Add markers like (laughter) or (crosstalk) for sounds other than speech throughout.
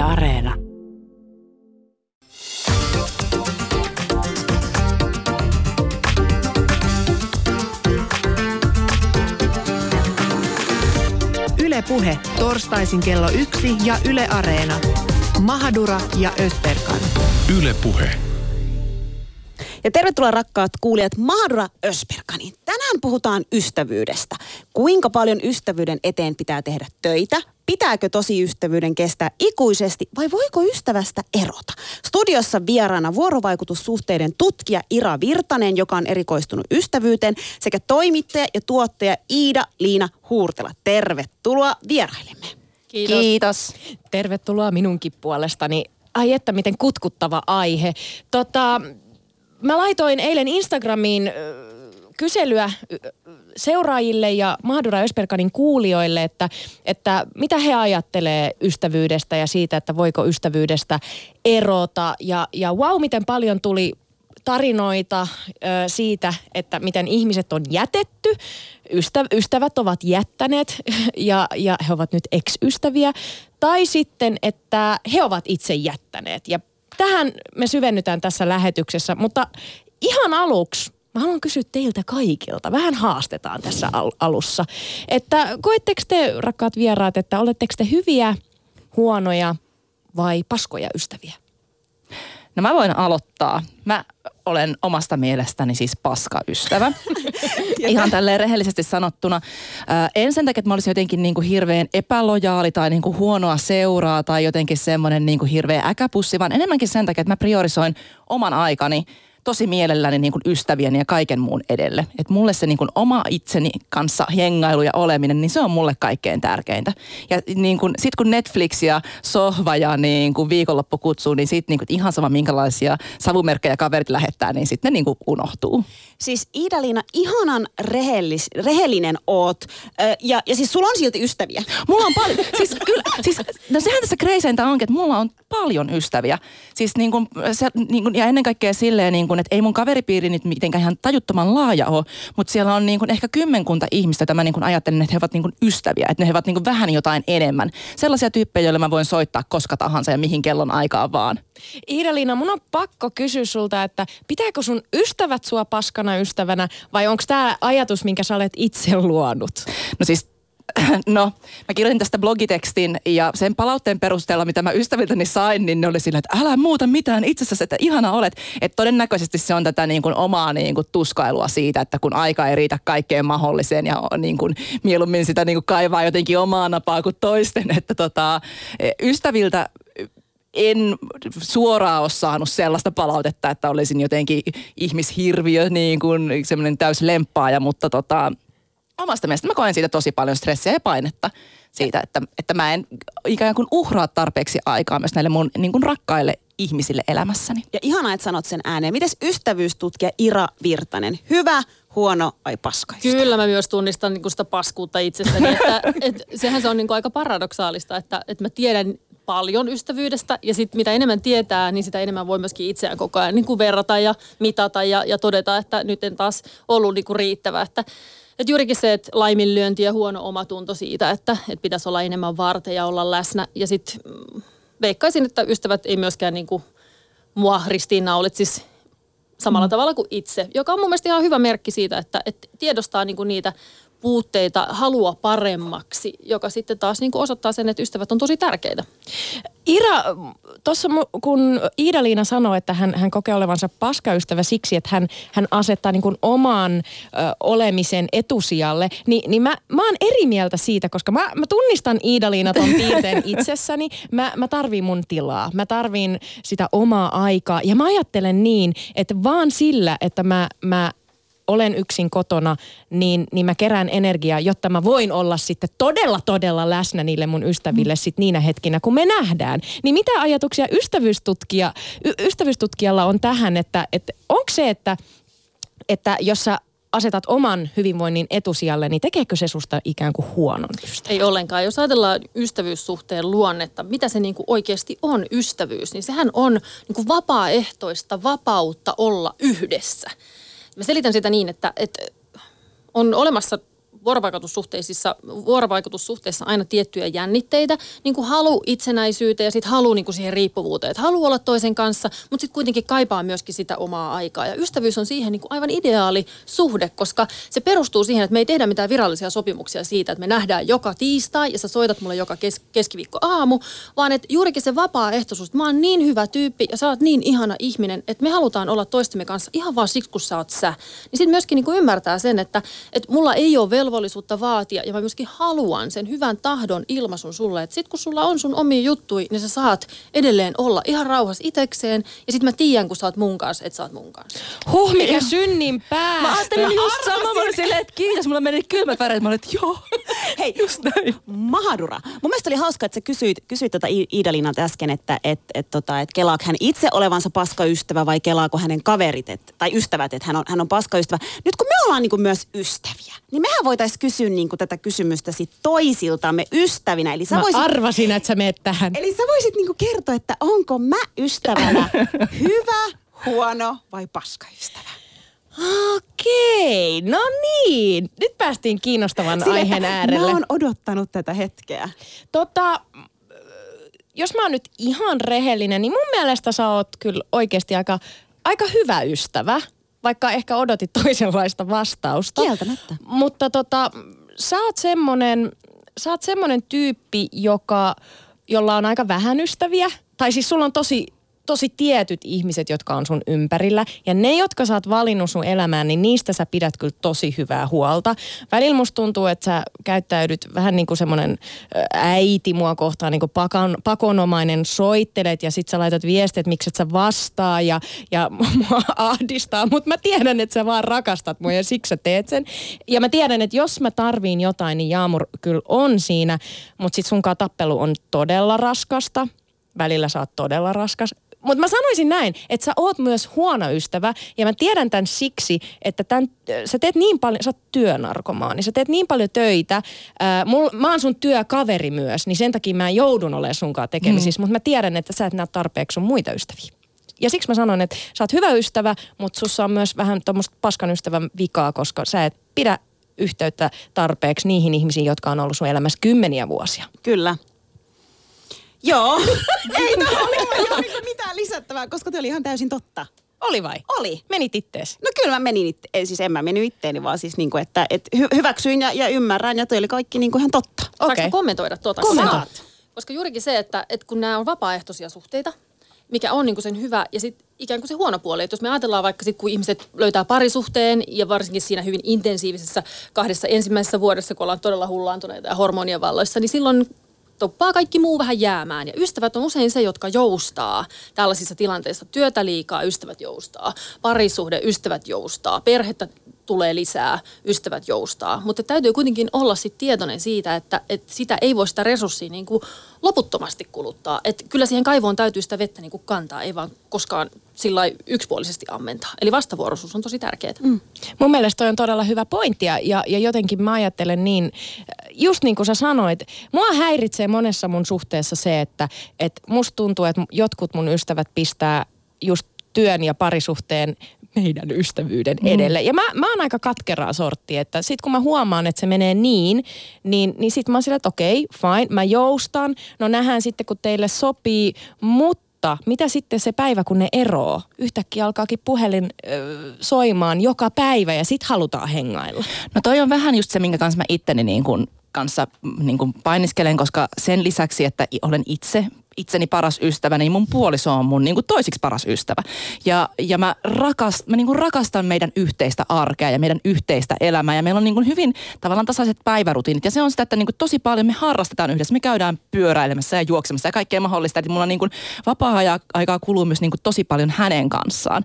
Yle Areena. Yle Puhe, torstaisin kello yksi ja Yle Areena. Mahadura ja Ösperkan. Yle Puhe. Ja tervetuloa rakkaat kuulijat Mahadura Ösperkaniin. Tänään puhutaan ystävyydestä. Kuinka paljon ystävyyden eteen pitää tehdä töitä? Pitääkö tosi ystävyyden kestää ikuisesti vai voiko ystävästä erota? Studiossa vieraana vuorovaikutussuhteiden tutkija Ira Virtanen, joka on erikoistunut ystävyyteen, sekä toimittaja ja tuottaja Iida-Liina Huurtela. Tervetuloa vieraillemme. Kiitos. Kiitos. Tervetuloa minunkin puolestani. Ai että miten kutkuttava aihe. Tota, mä laitoin eilen Instagramiin kyselyä seuraajille ja Mahdura Ösperkanin kuulijoille, että, että mitä he ajattelee ystävyydestä ja siitä, että voiko ystävyydestä erota. Ja, ja wow, miten paljon tuli tarinoita ö, siitä, että miten ihmiset on jätetty, ystä, ystävät ovat jättäneet (laughs) ja, ja he ovat nyt ex-ystäviä, tai sitten, että he ovat itse jättäneet. Ja tähän me syvennytään tässä lähetyksessä, mutta ihan aluksi Mä haluan kysyä teiltä kaikilta. Vähän haastetaan tässä al- alussa. Että koetteko te, rakkaat vieraat, että oletteko te hyviä, huonoja vai paskoja ystäviä? No mä voin aloittaa. Mä olen omasta mielestäni siis paskaystävä. (laughs) Ihan tälleen rehellisesti sanottuna. Ää, en sen takia, että mä olisin jotenkin niin kuin hirveän epälojaali tai niin kuin huonoa seuraa tai jotenkin semmoinen niin kuin hirveä äkäpussi, vaan enemmänkin sen takia, että mä priorisoin oman aikani tosi mielelläni niin kuin ystävieni ja kaiken muun edelle. Et mulle se niin kuin oma itseni kanssa hengailu ja oleminen, niin se on mulle kaikkein tärkeintä. Ja niin kuin, sit kun Netflix ja sohva ja niin kuin viikonloppu kutsuu, niin sit niin kuin ihan sama minkälaisia savumerkkejä kaverit lähettää, niin sitten ne niin kuin unohtuu. Siis Iida-Liina, ihanan rehellis, rehellinen oot. Ö, ja, ja siis sulla on silti ystäviä. Mulla on paljon, siis kyllä, siis, no sehän tässä kreiseintä onkin, että mulla on paljon ystäviä. Siis niin kuin, se, niin kuin, ja ennen kaikkea silleen, niin kuin, että ei mun kaveripiiri nyt mitenkään ihan tajuttoman laaja ole, mutta siellä on niin kuin ehkä kymmenkunta ihmistä, että mä niin kuin ajattelen, että he ovat niin kuin ystäviä, että ne ovat niin kuin vähän jotain enemmän. Sellaisia tyyppejä, joille mä voin soittaa koska tahansa ja mihin kellon aikaa vaan. Iida-Liina, mun on pakko kysyä sulta, että pitääkö sun ystävät sua paskana ystävänä vai onko tämä ajatus, minkä sä olet itse luonut? No siis (coughs) No, mä kirjoitin tästä blogitekstin ja sen palautteen perusteella, mitä mä ystäviltäni sain, niin ne oli sillä, että älä muuta mitään itse asiassa, että ihana olet. Että todennäköisesti se on tätä niin kuin omaa niin kuin tuskailua siitä, että kun aika ei riitä kaikkeen mahdolliseen ja niin kuin mieluummin sitä niin kuin kaivaa jotenkin omaa napaa kuin toisten. (laughs) Että tota, ystäviltä en suoraan ole saanut sellaista palautetta, että olisin jotenkin ihmishirviö, niin kuin semmoinen täys lemppaaja, mutta tota, omasta mielestä mä koen siitä tosi paljon stressiä ja painetta siitä, että, että mä en ikään kuin uhraa tarpeeksi aikaa myös näille mun niin kuin rakkaille ihmisille elämässäni. Ja ihanaa, että sanot sen ääneen. Mites ystävyystutkija Ira Virtanen? Hyvä, huono vai paska ystävä? Kyllä mä myös tunnistan niin sitä paskuutta itsessäni, että (laughs) et, sehän se on niin aika paradoksaalista, että, että mä tiedän paljon ystävyydestä ja sitten mitä enemmän tietää, niin sitä enemmän voi myöskin itseään koko ajan niin kuin verrata ja mitata ja, ja todeta, että nyt en taas ollut niin kuin riittävä. Että, että juurikin se, että laiminlyönti ja huono omatunto siitä, että, että pitäisi olla enemmän varten ja olla läsnä. Ja sitten mm, veikkaisin, että ystävät ei myöskään niin kuin mua ristiinnaulitsisi samalla mm. tavalla kuin itse, joka on mun mielestä ihan hyvä merkki siitä, että, että tiedostaa niin kuin niitä puutteita, halua paremmaksi, joka sitten taas niin kuin osoittaa sen, että ystävät on tosi tärkeitä. Ira, tuossa kun Iida-Liina sanoi, että hän, hän kokee olevansa paskaystävä siksi, että hän, hän asettaa niin kuin oman ö, olemisen etusijalle, niin, niin mä, mä oon eri mieltä siitä, koska mä, mä tunnistan Iida-Liina ton piirteen (laughs) itsessäni. Mä, mä tarviin mun tilaa, mä tarviin sitä omaa aikaa ja mä ajattelen niin, että vaan sillä, että mä, mä olen yksin kotona, niin, niin mä kerään energiaa, jotta mä voin olla sitten todella, todella läsnä niille mun ystäville sit niinä hetkinä, kun me nähdään. Niin mitä ajatuksia ystävyystutkija, y- ystävyystutkijalla on tähän, että, että onko se, että, että jos sä asetat oman hyvinvoinnin etusijalle, niin tekeekö se susta ikään kuin huonon ystävän? Ei ollenkaan. Jos ajatellaan ystävyyssuhteen luonnetta, mitä se niin kuin oikeasti on ystävyys, niin sehän on niin kuin vapaaehtoista vapautta olla yhdessä. Mä selitän sitä niin, että, että on olemassa vuorovaikutussuhteissa, vuorovaikutussuhteissa aina tiettyjä jännitteitä, niin kuin halu itsenäisyyteen ja sitten halu niin kuin siihen riippuvuuteen. Että haluaa olla toisen kanssa, mutta sitten kuitenkin kaipaa myöskin sitä omaa aikaa. Ja ystävyys on siihen niin kuin aivan ideaali suhde, koska se perustuu siihen, että me ei tehdä mitään virallisia sopimuksia siitä, että me nähdään joka tiistai ja sä soitat mulle joka kes- keskiviikko aamu, vaan että juurikin se vapaaehtoisuus, että mä oon niin hyvä tyyppi ja sä oot niin ihana ihminen, että me halutaan olla toistemme kanssa ihan vaan siksi, kun sä oot sä. Niin sitten myöskin niin kuin ymmärtää sen, että, että mulla ei ole velvollisuutta vaatia ja mä myöskin haluan sen hyvän tahdon ilmaisun sulle, että sit kun sulla on sun omia juttui, niin sä saat edelleen olla ihan rauhassa itekseen ja sitten mä tiedän, kun sä oot mun kanssa, että sä oot mun kanssa. Huh, mikä synnin päästö. Mä ajattelin just sama, mä olin silleen, että kiitos, mulla meni kylmät väreet. Mä olin, että joo, Hei, just näin. Mahadura. Mun mielestä oli hauska, että sä kysyit, kysyit tota I- Iida-Linnalta äsken, että et, et, tota, et kelaako hän itse olevansa paskaystävä vai kelaako hänen kaverit et, tai ystävät, että hän on, hän on paskaystävä. Nyt kun me ollaan niin kuin myös ystäviä, niin mehän voitaisiin kysyä niin kuin tätä kysymystä sit toisiltamme ystävinä. Eli sä Mä voisit, arvasin, että sä meet tähän. eli sä voisit niin kuin kertoa, että onko mä ystävänä (laughs) hyvä, huono vai paskaystävä. Okei, no niin. Nyt päästiin kiinnostavan Sille, aiheen äärelle. Mä oon odottanut tätä hetkeä. Tota, jos mä oon nyt ihan rehellinen, niin mun mielestä sä oot kyllä oikeasti aika, aika hyvä ystävä, vaikka ehkä odotit toisenlaista vastausta. Kieltämättä. Mutta tota, sä oot semmonen, sä oot semmonen tyyppi, joka, jolla on aika vähän ystäviä. Tai siis sulla on tosi tosi tietyt ihmiset, jotka on sun ympärillä. Ja ne, jotka sä oot valinnut sun elämään, niin niistä sä pidät kyllä tosi hyvää huolta. Välillä musta tuntuu, että sä käyttäydyt vähän niin kuin semmoinen äiti mua kohtaan, niin kuin pakan, pakonomainen, soittelet ja sit sä laitat viestit, että miksi et sä vastaa ja, ja (laughs) mua ahdistaa. Mutta mä tiedän, että sä vaan rakastat mua ja siksi sä teet sen. Ja mä tiedän, että jos mä tarviin jotain, niin Jaamur kyllä on siinä, mutta sit sunkaan tappelu on todella raskasta. Välillä sä oot todella raskas mutta mä sanoisin näin, että sä oot myös huono ystävä ja mä tiedän tämän siksi, että tämän, sä teet niin paljon, sä oot työnarkomaani, sä teet niin paljon töitä. Ää, mul, mä oon sun työkaveri myös, niin sen takia mä joudun olemaan sunkaan tekemisissä, mm. mutta mä tiedän, että sä et näe tarpeeksi sun muita ystäviä. Ja siksi mä sanon, että sä oot hyvä ystävä, mutta sussa on myös vähän tuommoista paskan ystävän vikaa, koska sä et pidä yhteyttä tarpeeksi niihin ihmisiin, jotka on ollut sun elämässä kymmeniä vuosia. Kyllä. Joo. (laughs) Ei tämä ole mitään lisättävää, koska tämä oli ihan täysin totta. Oli vai? Oli. Menit ittees. No kyllä mä menin, itse, ei siis en mä mennyt itteeni, vaan siis niin kuin, että, että hy- hyväksyin ja, ja ymmärrän ja toi oli kaikki niin kuin ihan totta. Mä kommentoida tuota? Kommentoi. Koska, juurikin se, että, että kun nämä on vapaaehtoisia suhteita, mikä on niin kuin sen hyvä ja sitten ikään kuin se huono puoli. Että jos me ajatellaan vaikka sit, kun ihmiset löytää parisuhteen ja varsinkin siinä hyvin intensiivisessä kahdessa ensimmäisessä vuodessa, kun ollaan todella hullaantuneita ja hormonien valloissa, niin silloin toppaa kaikki muu vähän jäämään. Ja ystävät on usein se, jotka joustaa tällaisissa tilanteissa. Työtä liikaa, ystävät joustaa. Parisuhde, ystävät joustaa. Perhettä tulee lisää, ystävät joustaa. Mutta täytyy kuitenkin olla sit tietoinen siitä, että, että sitä ei voi sitä resurssia niin kuin loputtomasti kuluttaa. Että kyllä siihen kaivoon täytyy sitä vettä niin kuin kantaa, ei vaan koskaan sillä yksipuolisesti ammentaa. Eli vastavuoroisuus on tosi tärkeää. Mm. Mun mielestä toi on todella hyvä pointti ja, ja jotenkin mä ajattelen niin, just niin kuin sä sanoit, mua häiritsee monessa mun suhteessa se, että et musta tuntuu, että jotkut mun ystävät pistää just työn ja parisuhteen meidän ystävyyden edelle. Ja mä, mä oon aika katkeraa sortti, että sit kun mä huomaan, että se menee niin, niin, niin sit mä oon sillä, että okei, fine, mä joustan. No nähdään sitten, kun teille sopii, mutta mutta mitä sitten se päivä, kun ne eroo? Yhtäkkiä alkaakin puhelin ö, soimaan joka päivä ja sit halutaan hengailla. No toi on vähän just se, minkä kanssa mä itteni niin kuin kanssa mm, niin kuin painiskelen, koska sen lisäksi, että olen itse itseni paras ystävä, niin mun puoliso on mun niin kuin toisiksi paras ystävä. Ja, ja mä, rakast, mä niin kuin rakastan meidän yhteistä arkea ja meidän yhteistä elämää. Ja meillä on niin kuin hyvin tavallaan tasaiset päivärutiinit. Ja se on sitä, että niin kuin tosi paljon me harrastetaan yhdessä. Me käydään pyöräilemässä ja juoksemassa ja kaikkea mahdollista. Että mulla niin kuin vapaa-aikaa kuluu myös niin kuin tosi paljon hänen kanssaan.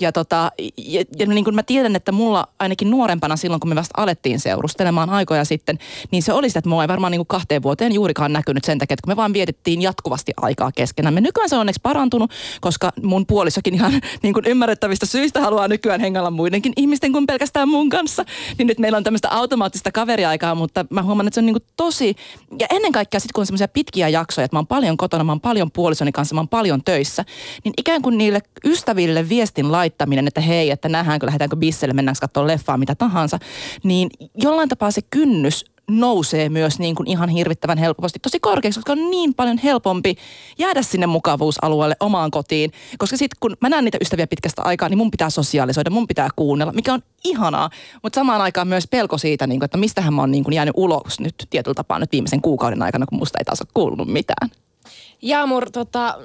Ja, tota, ja, ja niin kuin mä tiedän, että mulla ainakin nuorempana silloin, kun me vasta alettiin seurustelemaan aikoja sitten, niin se oli sitä, että mua ei varmaan niin kuin kahteen vuoteen juurikaan näkynyt sen takia, että kun me vaan vietettiin jatkuvasti aikaa keskenämme. Nykyään se on onneksi parantunut, koska mun puolisokin ihan (laughs) niin kuin ymmärrettävistä syistä haluaa nykyään hengalla muidenkin ihmisten kuin pelkästään mun kanssa. Niin nyt meillä on tämmöistä automaattista kaveriaikaa, mutta mä huomaan, että se on niin kuin tosi, ja ennen kaikkea sitten kun on semmoisia pitkiä jaksoja, että mä oon paljon kotona, mä oon paljon puolisoni kanssa, mä oon paljon töissä, niin ikään kuin niille ystäville viestin että hei, että nähdäänkö, lähdetäänkö bisselle, mennäänkö katsomaan leffaa, mitä tahansa, niin jollain tapaa se kynnys nousee myös niin kuin ihan hirvittävän helposti tosi korkeaksi, koska on niin paljon helpompi jäädä sinne mukavuusalueelle omaan kotiin. Koska sitten kun mä näen niitä ystäviä pitkästä aikaa, niin mun pitää sosiaalisoida, mun pitää kuunnella, mikä on ihanaa. Mutta samaan aikaan myös pelko siitä, niin kuin, että mistähän mä oon niin kuin jäänyt ulos nyt tietyllä tapaa nyt viimeisen kuukauden aikana, kun musta ei taas ole kuulunut mitään. Jaamur, tota,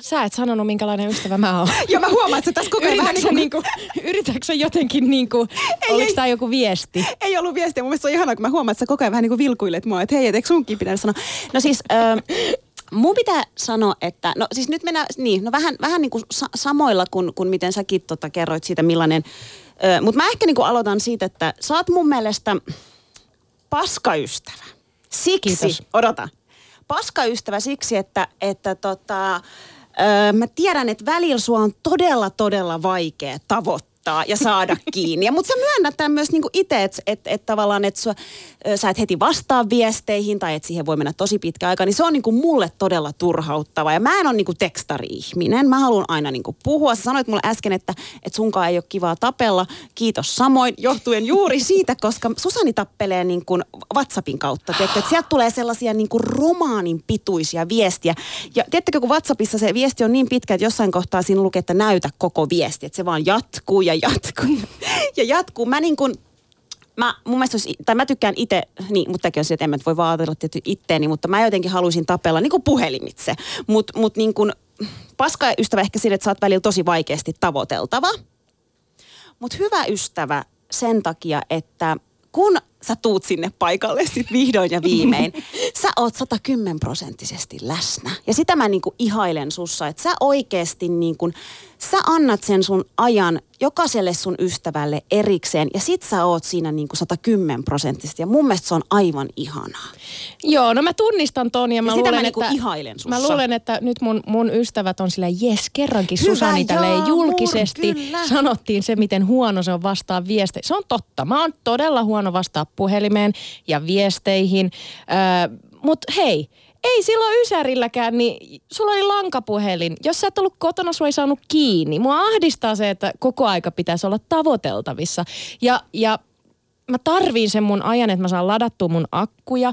sä et sanonut, minkälainen ystävä mä oon. (laughs) Joo, mä huomaan, että sä tässä koko ajan vähän niin kuin, niinku, (laughs) yritätkö jotenkin, niinku, oliko ei. tämä joku viesti? ei ollut viestiä. Mun mielestä se on ihanaa, kun mä huomaan, että sä koko ajan vähän niin kuin vilkuilet mua, että hei, et eikö sunkin pidä sanoa. No siis, äh, mun pitää sanoa, että, no siis nyt mennään, niin, no vähän, vähän niin kuin sa- samoilla kuin, kuin miten säkin tota kerroit siitä, millainen, äh, mutta mä ehkä niin kuin aloitan siitä, että sä oot mun mielestä paskaystävä. Siksi, Kiitos. odota, paskaystävä siksi, että, että tota, öö, mä tiedän, että välillä sua on todella, todella vaikea tavoittaa ja saada (laughs) kiinni. Mutta sä myönnät tämän myös niinku itse, että et, et tavallaan, että sua, sä et heti vastaa viesteihin tai että siihen voi mennä tosi pitkä aika, niin se on niinku mulle todella turhauttava. Ja mä en ole niinku tekstari-ihminen. Mä haluan aina niinku puhua. Sä sanoit mulle äsken, että, että sunkaan ei ole kivaa tapella. Kiitos samoin, johtuen juuri siitä, koska Susani tappelee niinku WhatsAppin kautta. Tiedätkö, että sieltä tulee sellaisia niinku romaanin pituisia viestiä. Ja tiedättekö, kun WhatsAppissa se viesti on niin pitkä, että jossain kohtaa siinä lukee, että näytä koko viesti. Että se vaan jatkuu ja jatkuu ja jatkuu. Mä niin kuin, mä, mun mielestä olisi, tai mä tykkään itse, niin, mutta tämäkin on se, että en mä voi vaan ajatella tietty itteeni, mutta mä jotenkin haluaisin tapella niin kuin puhelimitse. Mutta mut niin kuin, paska ystävä ehkä sille, että sä oot välillä tosi vaikeasti tavoiteltava. Mutta hyvä ystävä sen takia, että kun sä tuut sinne paikalle sit vihdoin ja viimein, (laughs) oot 110 prosenttisesti läsnä. Ja sitä mä niinku ihailen sussa, että sä oikeasti niinku, sä annat sen sun ajan jokaiselle sun ystävälle erikseen ja sit sä oot siinä niinku 110 prosenttisesti. Ja mun mielestä se on aivan ihanaa. Joo, no mä tunnistan ton ja mä mä luulen, niinku että... ihailen sussa. Mä luulen, että nyt mun, mun ystävät on sillä jes, kerrankin Hyvä, Susani tälleen julkisesti kyllä. sanottiin se, miten huono se on vastaa viesteihin. Se on totta. Mä oon todella huono vastaa puhelimeen ja viesteihin. Öö, Mutta hei, ei silloin Ysärilläkään, niin sulla oli lankapuhelin. Jos sä et ollut kotona, sua ei saanut kiinni. Mua ahdistaa se, että koko aika pitäisi olla tavoiteltavissa. Ja, ja mä tarviin sen mun ajan, että mä saan ladattua mun akkuja.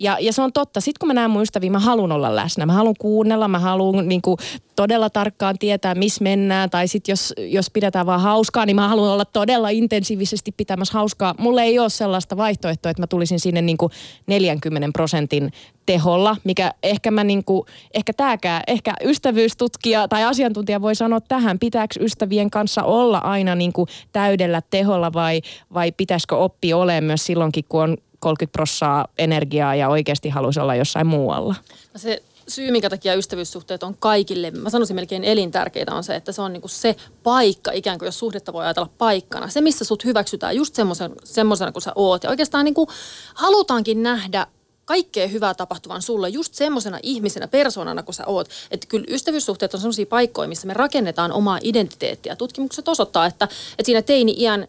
Ja, ja se on totta. Sitten kun mä näen mun ystäviä, mä haluan olla läsnä. Mä haluan kuunnella, mä haluan niinku todella tarkkaan tietää, missä mennään. Tai sitten jos, jos pidetään vaan hauskaa, niin mä haluan olla todella intensiivisesti pitämässä hauskaa. Mulle ei ole sellaista vaihtoehtoa, että mä tulisin sinne niinku 40 prosentin teholla, mikä ehkä mä niinku, ehkä tääkään, ehkä ystävyystutkija tai asiantuntija voi sanoa tähän, pitääkö ystävien kanssa olla aina niinku täydellä teholla vai, vai pitäisikö oppia olemaan myös silloinkin, kun on 30 prossaa energiaa ja oikeasti haluaisi olla jossain muualla. No Se syy, minkä takia ystävyyssuhteet on kaikille, mä sanoisin melkein elintärkeitä, on se, että se on niinku se paikka, ikään kuin jos suhdetta voi ajatella paikkana. Se, missä sut hyväksytään just semmoisen, semmoisena kuin sä oot. Ja oikeastaan niinku halutaankin nähdä kaikkea hyvää tapahtuvan sulle just semmoisena ihmisenä, persoonana kuin sä oot. Että kyllä ystävyyssuhteet on semmoisia paikkoja, missä me rakennetaan omaa identiteettiä. Tutkimukset osoittaa, että, että siinä teini-iän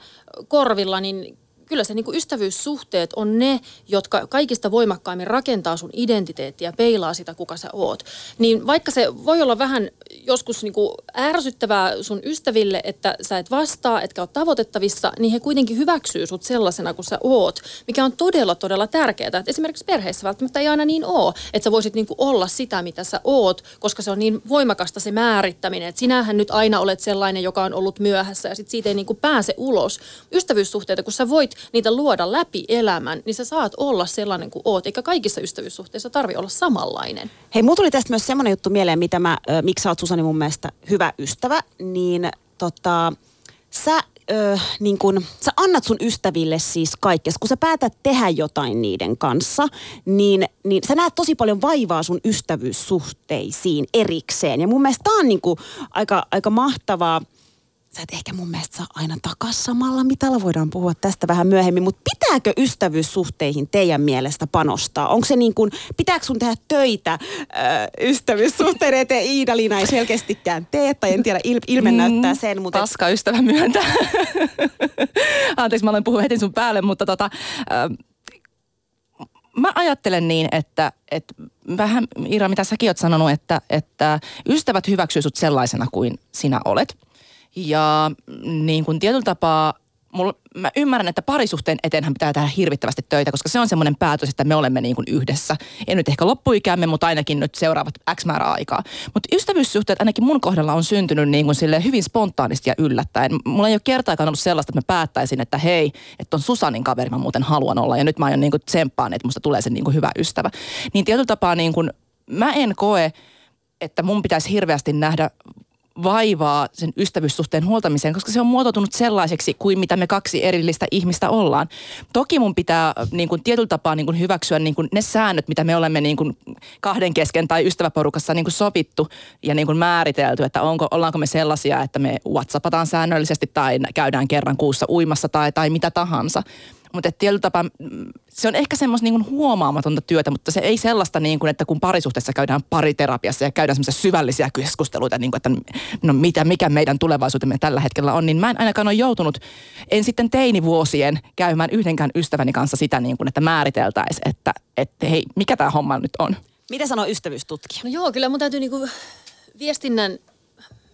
korvilla, niin kyllä se niin kuin ystävyyssuhteet on ne, jotka kaikista voimakkaimmin rakentaa sun identiteettiä, peilaa sitä, kuka sä oot. Niin vaikka se voi olla vähän joskus niin kuin ärsyttävää sun ystäville, että sä et vastaa, etkä ole tavoitettavissa, niin he kuitenkin hyväksyy sut sellaisena kuin sä oot, mikä on todella, todella tärkeää. Että esimerkiksi perheessä välttämättä ei aina niin ole, että sä voisit niin kuin olla sitä, mitä sä oot, koska se on niin voimakasta se määrittäminen, että sinähän nyt aina olet sellainen, joka on ollut myöhässä ja sit siitä ei niin kuin pääse ulos. Ystävyyssuhteita, kun sä voit niitä luoda läpi elämän, niin sä saat olla sellainen kuin oot, eikä kaikissa ystävyyssuhteissa tarvi olla samanlainen. Hei, mulla tuli tästä myös semmoinen juttu mieleen, mitä mä, ö, miksi sä oot Susani mun mielestä hyvä ystävä, niin tota, sä, ö, niin kun, sä annat sun ystäville siis kaikkea. Kun sä päätät tehdä jotain niiden kanssa, niin, niin sä näet tosi paljon vaivaa sun ystävyyssuhteisiin erikseen. Ja mun mielestä tää on niin kuin aika, aika mahtavaa. Sä et ehkä mun mielestä saa aina takas samalla mitalla, voidaan puhua tästä vähän myöhemmin, mutta pitääkö ystävyyssuhteihin teidän mielestä panostaa? Onko se niin kuin, pitääkö sun tehdä töitä ö, ystävyyssuhteiden eteen? Iida-Liina ei selkeästikään tee, tai en tiedä, il, ilme näyttää sen, mutta... Paska ystävä myöntää. (laughs) Anteeksi, mä aloin puhua heti sun päälle, mutta tota, äh, mä ajattelen niin, että, että vähän Ira, mitä säkin oot sanonut, että, että ystävät hyväksyy sut sellaisena kuin sinä olet. Ja niin kuin tietyllä tapaa mulla, mä ymmärrän, että parisuhteen eteenhän pitää tehdä hirvittävästi töitä, koska se on semmoinen päätös, että me olemme niin kuin yhdessä. Ei nyt ehkä loppuikämme, mutta ainakin nyt seuraavat X määrä aikaa. Mutta ystävyyssuhteet ainakin mun kohdalla on syntynyt niin kuin sille hyvin spontaanisti ja yllättäen. Mulla ei ole kertaakaan ollut sellaista, että mä päättäisin, että hei, että on Susanin kaveri, mä muuten haluan olla. Ja nyt mä aion niin kuin tsemppaan, että musta tulee se niin kuin hyvä ystävä. Niin tietyllä tapaa niin kuin, mä en koe, että mun pitäisi hirveästi nähdä vaivaa sen ystävyyssuhteen huoltamiseen, koska se on muotoutunut sellaiseksi kuin mitä me kaksi erillistä ihmistä ollaan. Toki mun pitää niin kuin, tietyllä tapaa niin kuin, hyväksyä niin kuin, ne säännöt, mitä me olemme niin kuin, kahden kesken tai ystäväporukassa niin kuin, sovittu ja niin kuin, määritelty, että onko, ollaanko me sellaisia, että me whatsappataan säännöllisesti tai käydään kerran kuussa uimassa tai, tai mitä tahansa. Mutta tietyllä tapaa mm, se on ehkä semmoista niin huomaamatonta työtä, mutta se ei sellaista, niin kuin, että kun parisuhteessa käydään pariterapiassa ja käydään semmoisia syvällisiä keskusteluita, niin kuin, että no mitä, mikä meidän tulevaisuutemme tällä hetkellä on, niin mä en ainakaan ole joutunut, en sitten teinivuosien käymään yhdenkään ystäväni kanssa sitä, niin kuin, että määriteltäisiin, että, että hei, mikä tämä homma nyt on. Mitä sanoo ystävyystutkija? No joo, kyllä mun täytyy niinku viestinnän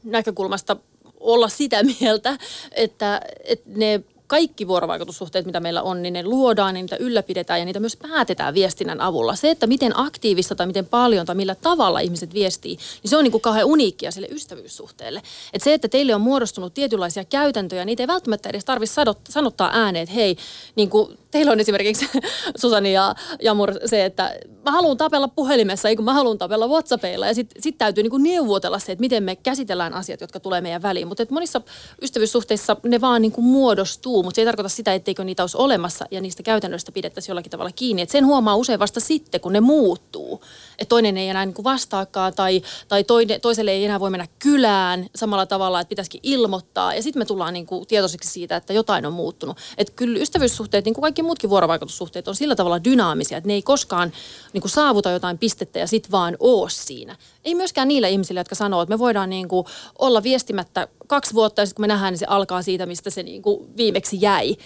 näkökulmasta olla sitä mieltä, että, että ne kaikki vuorovaikutussuhteet, mitä meillä on, niin ne luodaan, niin niitä ylläpidetään ja niitä myös päätetään viestinnän avulla. Se, että miten aktiivista tai miten paljon tai millä tavalla ihmiset viestii, niin se on niin kuin kauhean uniikkia sille ystävyyssuhteelle. Et se, että teille on muodostunut tietynlaisia käytäntöjä, niitä ei välttämättä edes tarvitse sanottaa ääneen, että hei, niin kuin teillä on esimerkiksi (laughs) Susani ja Jamur se, että mä haluan tapella puhelimessa, ei mä haluan tapella WhatsAppilla. Ja sitten sit täytyy niinku neuvotella se, että miten me käsitellään asiat, jotka tulee meidän väliin. Mutta monissa ystävyyssuhteissa ne vaan niinku muodostuu, mutta se ei tarkoita sitä, etteikö niitä olisi olemassa ja niistä käytännöistä pidettäisiin jollakin tavalla kiinni. Et sen huomaa usein vasta sitten, kun ne muuttuu. Että toinen ei enää niinku vastaakaan tai, tai toine, toiselle ei enää voi mennä kylään samalla tavalla, että pitäisikin ilmoittaa. Ja sitten me tullaan niinku tietoisiksi siitä, että jotain on muuttunut. Että kyllä ystävyyssuhteet, niin kuin kaikki muutkin vuorovaikutussuhteet, on sillä tavalla dynaamisia, että ne ei koskaan niin kuin saavuta jotain pistettä ja sitten vaan oo siinä. Ei myöskään niillä ihmisillä, jotka sanoo, että me voidaan niin kuin olla viestimättä kaksi vuotta ja sitten kun me nähdään, niin se alkaa siitä, mistä se niin kuin viimeksi jäi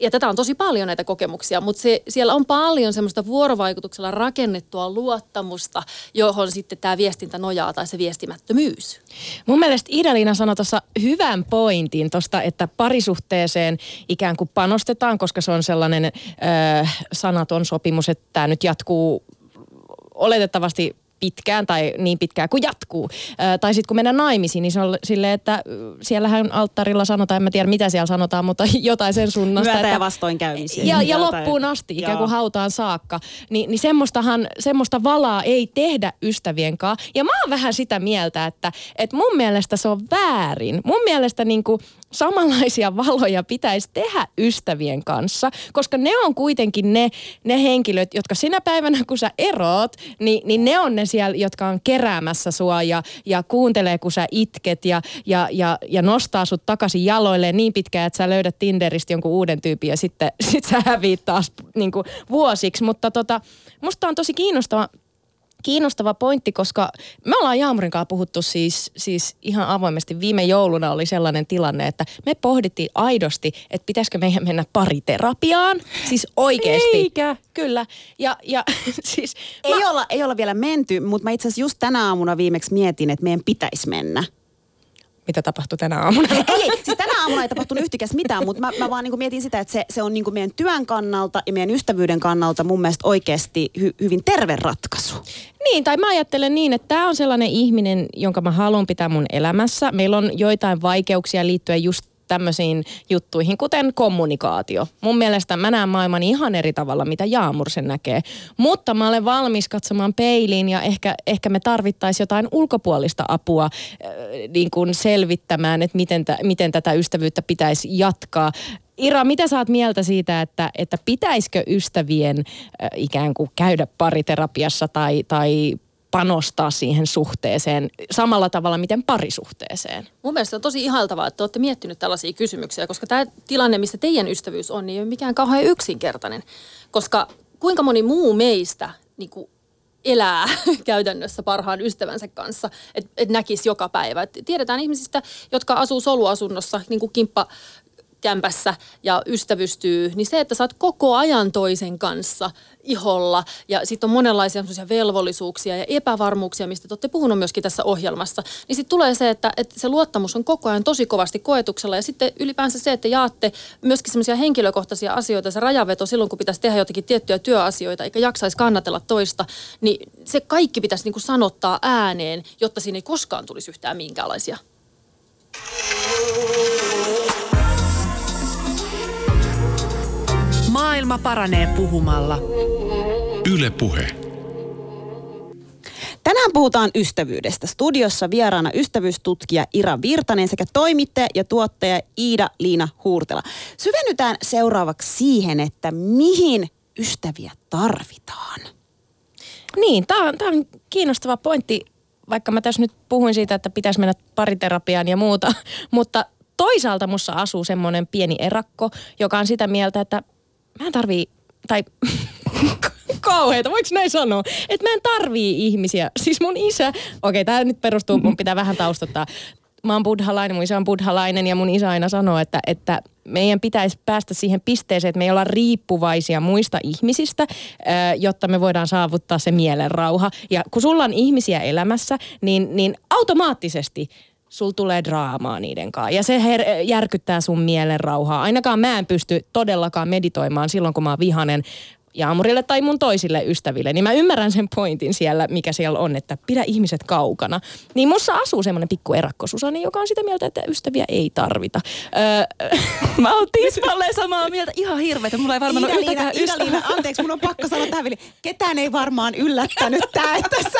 ja tätä on tosi paljon näitä kokemuksia, mutta se, siellä on paljon semmoista vuorovaikutuksella rakennettua luottamusta, johon sitten tämä viestintä nojaa tai se viestimättömyys. Mun mielestä Ida-Liina sanoi tuossa hyvän pointin tuosta, että parisuhteeseen ikään kuin panostetaan, koska se on sellainen äh, sanaton sopimus, että tämä nyt jatkuu oletettavasti pitkään tai niin pitkään kuin jatkuu. Ää, tai sitten kun mennään naimisiin, niin se on silleen, että siellähän alttarilla sanotaan, en mä tiedä mitä siellä sanotaan, mutta (laughs) jotain sen suunnasta. Myötä ja vastoinkäymisiä. Ja, ja loppuun asti, ikään kuin Joo. hautaan saakka. Ni, niin semmoistahan, semmoista valaa ei tehdä ystävien kanssa. Ja mä oon vähän sitä mieltä, että, että mun mielestä se on väärin. Mun mielestä niin kuin samanlaisia (laughs) valoja pitäisi tehdä ystävien kanssa, koska ne on kuitenkin ne, ne henkilöt, jotka sinä päivänä, kun sä eroot, niin, niin ne on ne siellä, jotka on keräämässä sua ja, ja kuuntelee, kun sä itket ja, ja, ja, ja nostaa sut takaisin jaloilleen niin pitkään, että sä löydät Tinderistä jonkun uuden tyypin ja sitten (laughs) sit sä häviit taas niin kuin vuosiksi. Mutta tota, musta on tosi kiinnostava kiinnostava pointti, koska me ollaan Jaamurin kanssa puhuttu siis, siis ihan avoimesti. Viime jouluna oli sellainen tilanne, että me pohdittiin aidosti, että pitäisikö meidän mennä pariterapiaan. Siis oikeasti. Eikä. Kyllä. Ja, ja (laughs) siis... Ei, mä... olla, ei olla vielä menty, mutta mä itse asiassa just tänä aamuna viimeksi mietin, että meidän pitäisi mennä mitä tapahtui tänä aamuna. ei, ei, siis tänä aamuna ei tapahtunut yhtikäs mitään, mutta mä, mä vaan niin mietin sitä, että se, se on niin meidän työn kannalta ja meidän ystävyyden kannalta mun mielestä oikeasti hy, hyvin terve ratkaisu. Niin, tai mä ajattelen niin, että tämä on sellainen ihminen, jonka mä haluan pitää mun elämässä. Meillä on joitain vaikeuksia liittyen just tämmöisiin juttuihin, kuten kommunikaatio. Mun mielestä mä näen maailman ihan eri tavalla, mitä Jaamur sen näkee. Mutta mä olen valmis katsomaan peiliin ja ehkä, ehkä me tarvittaisiin jotain ulkopuolista apua äh, niin kuin selvittämään, että miten, t- miten tätä ystävyyttä pitäisi jatkaa. Ira, mitä saat mieltä siitä, että, että pitäisikö ystävien äh, ikään kuin käydä pariterapiassa tai, tai panostaa siihen suhteeseen samalla tavalla, miten parisuhteeseen? Mun mielestä on tosi ihaltavaa, että olette miettinyt tällaisia kysymyksiä, koska tämä tilanne, missä teidän ystävyys on, niin ei ole mikään kauhean yksinkertainen. Koska kuinka moni muu meistä niin kuin elää (laughs) käytännössä parhaan ystävänsä kanssa, että et näkisi joka päivä. Et tiedetään ihmisistä, jotka asuu soluasunnossa, niin kuin kimppa kämpässä ja ystävystyy, niin se, että sä oot koko ajan toisen kanssa iholla. Ja sitten on monenlaisia velvollisuuksia ja epävarmuuksia, mistä te olette puhunut myöskin tässä ohjelmassa, niin sitten tulee se, että, että se luottamus on koko ajan tosi kovasti koetuksella. Ja sitten ylipäänsä se, että jaatte myöskin semmoisia henkilökohtaisia asioita, se rajaveto silloin, kun pitäisi tehdä jotakin tiettyjä työasioita eikä jaksaisi kannatella toista, niin se kaikki pitäisi niin kuin sanottaa ääneen, jotta siinä ei koskaan tulisi yhtään minkäänlaisia. Maailma paranee puhumalla. Yle Puhe. Tänään puhutaan ystävyydestä. Studiossa vieraana ystävyystutkija Ira Virtanen sekä toimittaja ja tuottaja Iida-Liina Huurtela. Syvennytään seuraavaksi siihen, että mihin ystäviä tarvitaan. Niin, tämä on, tää on kiinnostava pointti, vaikka mä tässä nyt puhuin siitä, että pitäisi mennä pariterapiaan ja muuta, (laughs) mutta toisaalta mussa asuu semmoinen pieni erakko, joka on sitä mieltä, että mä en tarvii, tai (laughs) kauheita, voiko näin sanoa? Että mä en tarvii ihmisiä. Siis mun isä, okei okay, tämä nyt perustuu, mun pitää vähän taustottaa. Mä oon buddhalainen, mun isä on buddhalainen ja mun isä aina sanoo, että, että meidän pitäisi päästä siihen pisteeseen, että me ei olla riippuvaisia muista ihmisistä, jotta me voidaan saavuttaa se mielenrauha. Ja kun sulla on ihmisiä elämässä, niin, niin automaattisesti sul tulee draamaa niiden kanssa. Ja se her- järkyttää sun mielen rauhaa. Ainakaan mä en pysty todellakaan meditoimaan silloin, kun mä oon vihanen Jaamurille tai mun toisille ystäville, niin mä ymmärrän sen pointin siellä, mikä siellä on, että pidä ihmiset kaukana. Niin mussa asuu semmoinen pikku erakko Susani, joka on sitä mieltä, että ystäviä ei tarvita. Öö, (laughs) mä oon tismalleen samaa mieltä. Ihan hirveetä. Mulla ei varmaan ole yhtäkään ystävää. anteeksi, mun on pakko sanoa tähän vielä. Ketään ei varmaan yllättänyt (laughs) tää, että sä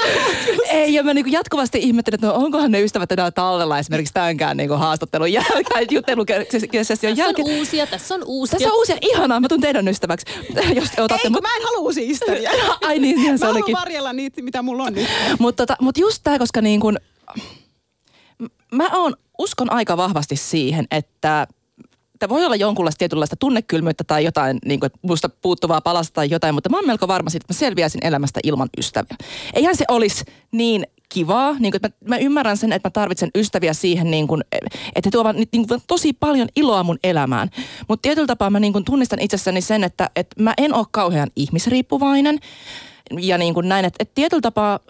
Ei, ja mä niinku jatkuvasti ihmettelen, että no onkohan ne ystävät enää tallella esimerkiksi tämänkään niinku haastattelun jälkeen, (laughs) juttelukesession jälkeen. Tässä on uusia, tässä on uusia. Tässä on uusia. Ihanaa, mä tuun teidän ystäväksi. Jos otatte ei, kun mä en halua uusia ystäviä. (laughs) Ai niin, niin se mä olikin. varjella niitä, mitä mulla on nyt. Mutta tota, mut just tää, koska niin kun, mä oon, uskon aika vahvasti siihen, että että voi olla jonkunlaista tietynlaista tunnekylmyyttä tai jotain niin kuin, musta puuttuvaa palasta tai jotain, mutta mä oon melko varma siitä, että mä selviäisin elämästä ilman ystäviä. Eihän se olisi niin kivaa. Niin kuin, että mä, mä ymmärrän sen, että mä tarvitsen ystäviä siihen, niin kuin, että he tuovat niin kuin, tosi paljon iloa mun elämään. Mutta tietyllä tapaa mä niin kuin, tunnistan itsessäni sen, että, että mä en ole kauhean ihmisriippuvainen. Ja niin kuin näin, että, että tietyllä tapaa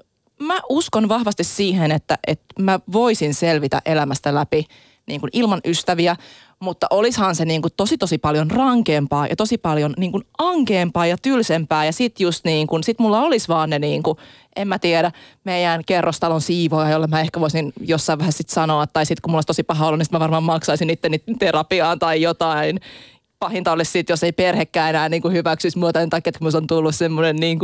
mä uskon vahvasti siihen, että, että mä voisin selvitä elämästä läpi niin kuin ilman ystäviä, mutta olishan se niin kuin tosi tosi paljon rankeampaa ja tosi paljon niin kuin ankeampaa ja tylsempää ja sit just niin kuin, sit mulla olisi vaan ne niin kuin, en mä tiedä, meidän kerrostalon siivoja, jolle mä ehkä voisin jossain vähän sit sanoa, tai sitten kun mulla olisi tosi paha olla, niin mä varmaan maksaisin itteni terapiaan tai jotain. Pahinta olisi sitten, jos ei perhekään enää niin kuin hyväksyisi mua tämän takia, että musta on tullut semmoinen niin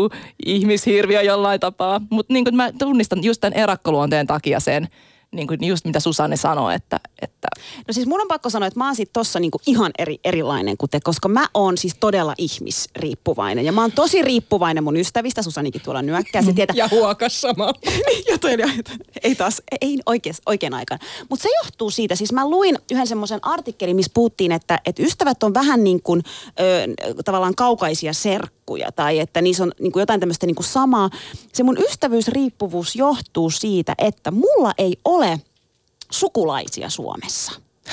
ihmishirviö jollain tapaa. Mutta niin mä tunnistan just tämän erakkoluonteen takia sen, niin kuin just mitä Susanne sanoi, että, että... No siis mun on pakko sanoa, että mä oon sit tossa niin kuin ihan eri, erilainen kuin te, koska mä oon siis todella ihmisriippuvainen. Ja mä oon tosi riippuvainen mun ystävistä, Susanikin tuolla nyökkää, se tietää. Ja huokas sama. (laughs) ja toi, ei taas, ei oikein, oikein aikaan. Mutta se johtuu siitä, siis mä luin yhden semmoisen artikkelin, missä puhuttiin, että, että ystävät on vähän niin kuin ö, tavallaan kaukaisia serkkuja tai että niissä on niin kuin jotain tämmöistä niin kuin samaa. Se mun ystävyysriippuvuus johtuu siitä, että mulla ei ole ole sukulaisia Suomessa.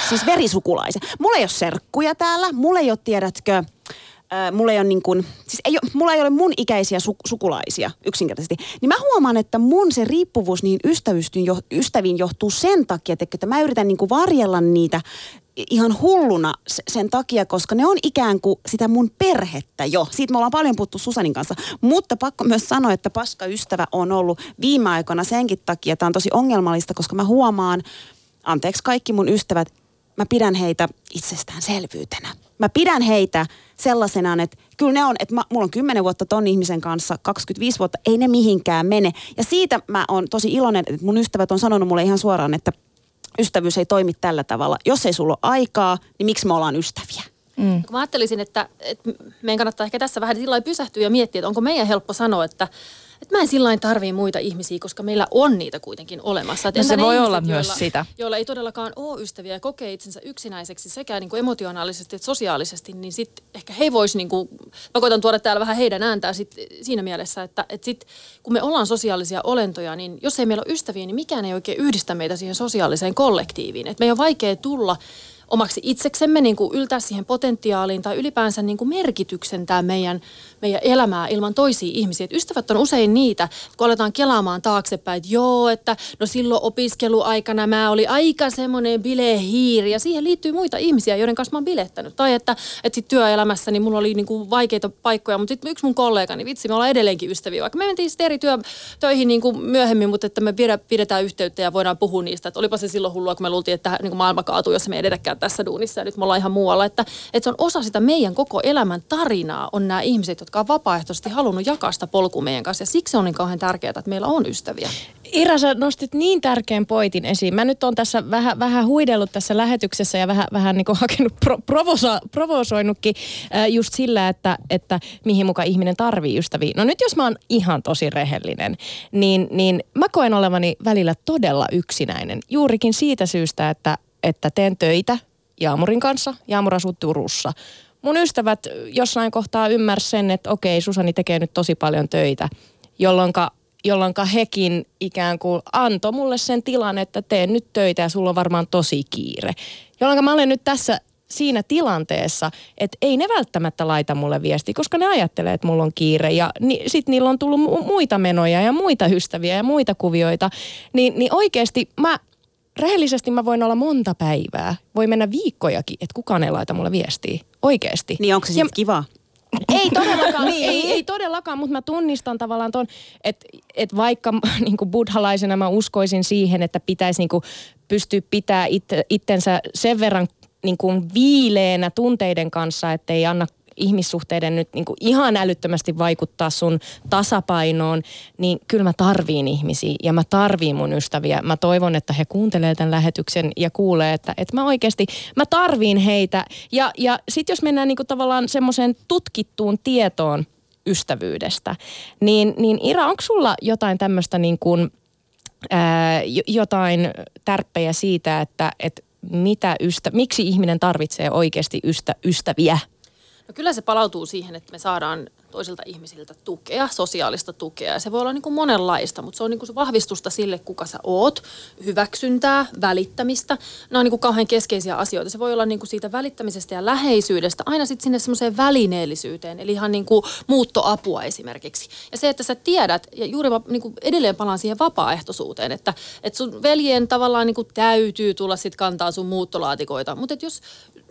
Siis verisukulaisia. Mulla ei ole serkkuja täällä, mulla ei ole, tiedätkö, mulla ei ole niin kuin, siis ei ole, mulla ei ole mun ikäisiä su, sukulaisia yksinkertaisesti. Niin mä huomaan, että mun se riippuvuus niin jo, ystäviin johtuu sen takia, että mä yritän niin kuin varjella niitä ihan hulluna sen takia, koska ne on ikään kuin sitä mun perhettä jo. Siitä me ollaan paljon puhuttu Susanin kanssa. Mutta pakko myös sanoa, että paska ystävä on ollut viime aikoina senkin takia. Tämä on tosi ongelmallista, koska mä huomaan, anteeksi kaikki mun ystävät, mä pidän heitä itsestäänselvyytenä. Mä pidän heitä sellaisena, että kyllä ne on, että mä, mulla on 10 vuotta ton ihmisen kanssa, 25 vuotta, ei ne mihinkään mene. Ja siitä mä oon tosi iloinen, että mun ystävät on sanonut mulle ihan suoraan, että – ystävyys ei toimi tällä tavalla. Jos ei sulla ole aikaa, niin miksi me ollaan ystäviä? Mm. Mä ajattelisin, että, että meidän kannattaa ehkä tässä vähän sillä pysähtyä ja miettiä, että onko meidän helppo sanoa, että, että mä en sillä tarvii muita ihmisiä, koska meillä on niitä kuitenkin olemassa. no se voi ihmiset, olla myös joilla, sitä. Joilla ei todellakaan ole ystäviä ja kokee itsensä yksinäiseksi sekä niin kuin emotionaalisesti että sosiaalisesti, niin sitten ehkä he vois, niin kuin, mä koitan tuoda täällä vähän heidän ääntää sit siinä mielessä, että, että sit, kun me ollaan sosiaalisia olentoja, niin jos ei meillä ole ystäviä, niin mikään ei oikein yhdistä meitä siihen sosiaaliseen kollektiiviin. Et meidän on vaikea tulla omaksi itseksemme, niin kuin yltää siihen potentiaaliin tai ylipäänsä niin kuin merkityksen tämä meidän, meidän elämää ilman toisia ihmisiä. Et ystävät on usein niitä, kun aletaan kelaamaan taaksepäin, että joo, että no silloin opiskeluaikana mä oli aika semmoinen bilehiiri ja siihen liittyy muita ihmisiä, joiden kanssa mä oon bilettänyt. Tai että, että sit työelämässä niin mulla oli niin kuin vaikeita paikkoja, mutta sitten yksi mun kollega, niin vitsi, me ollaan edelleenkin ystäviä, vaikka me mentiin sitten eri työ, töihin niin kuin myöhemmin, mutta että me pidetään yhteyttä ja voidaan puhua niistä. Että olipa se silloin hullua, kun me luultiin, että niin kuin maailma kaatuu, jos me ei edetäkään tässä duunissa ja nyt me ollaan ihan muualla. Että, että se on osa sitä meidän koko elämän tarinaa, on nämä ihmiset, jotka on vapaaehtoisesti halunnut jakaa sitä polkua meidän kanssa. Ja siksi on niin kauhean tärkeää, että meillä on ystäviä. Ira, sä nostit niin tärkeän poitin esiin. Mä nyt on tässä vähän, vähän huidellut tässä lähetyksessä ja vähän, vähän niin hakenut, pro, provosa, provosoinutkin äh, just sillä, että, että mihin mukaan ihminen tarvii ystäviä. No nyt jos mä oon ihan tosi rehellinen, niin, niin mä koen olevani välillä todella yksinäinen. Juurikin siitä syystä, että, että teen töitä Jaamurin kanssa. Jaamur asuu Turussa. Mun ystävät jossain kohtaa ymmärsi sen, että okei, Susani tekee nyt tosi paljon töitä, jolloin jolloin hekin ikään kuin antoi mulle sen tilan, että teen nyt töitä ja sulla on varmaan tosi kiire. Jolloin mä olen nyt tässä siinä tilanteessa, että ei ne välttämättä laita mulle viestiä, koska ne ajattelee, että mulla on kiire ja ni, sit niillä on tullut mu- muita menoja ja muita ystäviä ja muita kuvioita. Niin, niin oikeasti mä, rehellisesti mä voin olla monta päivää, voi mennä viikkojakin, että kukaan ei laita mulle viestiä. Oikeasti. Niin onko se sitten kiva? Ei todellakaan, (laughs) niin. ei, ei todellakaan, mutta mä tunnistan tavallaan ton, että et vaikka (laughs) niin buddhalaisena mä uskoisin siihen, että pitäisi niin pystyä pitää it, itsensä sen verran niin kuin viileänä tunteiden kanssa, ettei anna ihmissuhteiden nyt niin kuin ihan älyttömästi vaikuttaa sun tasapainoon, niin kyllä mä tarviin ihmisiä ja mä tarviin mun ystäviä. Mä toivon, että he kuuntelee tämän lähetyksen ja kuulee, että, että mä oikeasti, mä tarviin heitä. Ja, ja sitten jos mennään niin kuin tavallaan semmoiseen tutkittuun tietoon ystävyydestä, niin, niin Ira, onko sulla jotain tämmöistä niin kuin, ää, jotain tärppejä siitä, että, että mitä ystä, miksi ihminen tarvitsee oikeasti ystä, ystäviä? No kyllä se palautuu siihen, että me saadaan toisilta ihmisiltä tukea, sosiaalista tukea. Ja se voi olla niin kuin monenlaista, mutta se on niin kuin se vahvistusta sille, kuka sä oot, hyväksyntää, välittämistä. Nämä on niin kuin kauhean keskeisiä asioita. Se voi olla niin kuin siitä välittämisestä ja läheisyydestä aina sitten sinne semmoiseen välineellisyyteen, eli ihan niin kuin muuttoapua esimerkiksi. Ja se, että sä tiedät, ja juuri niin kuin edelleen palaan siihen vapaaehtoisuuteen, että, että sun veljen tavallaan niin kuin täytyy tulla sitten kantaa sun muuttolaatikoita. Mutta jos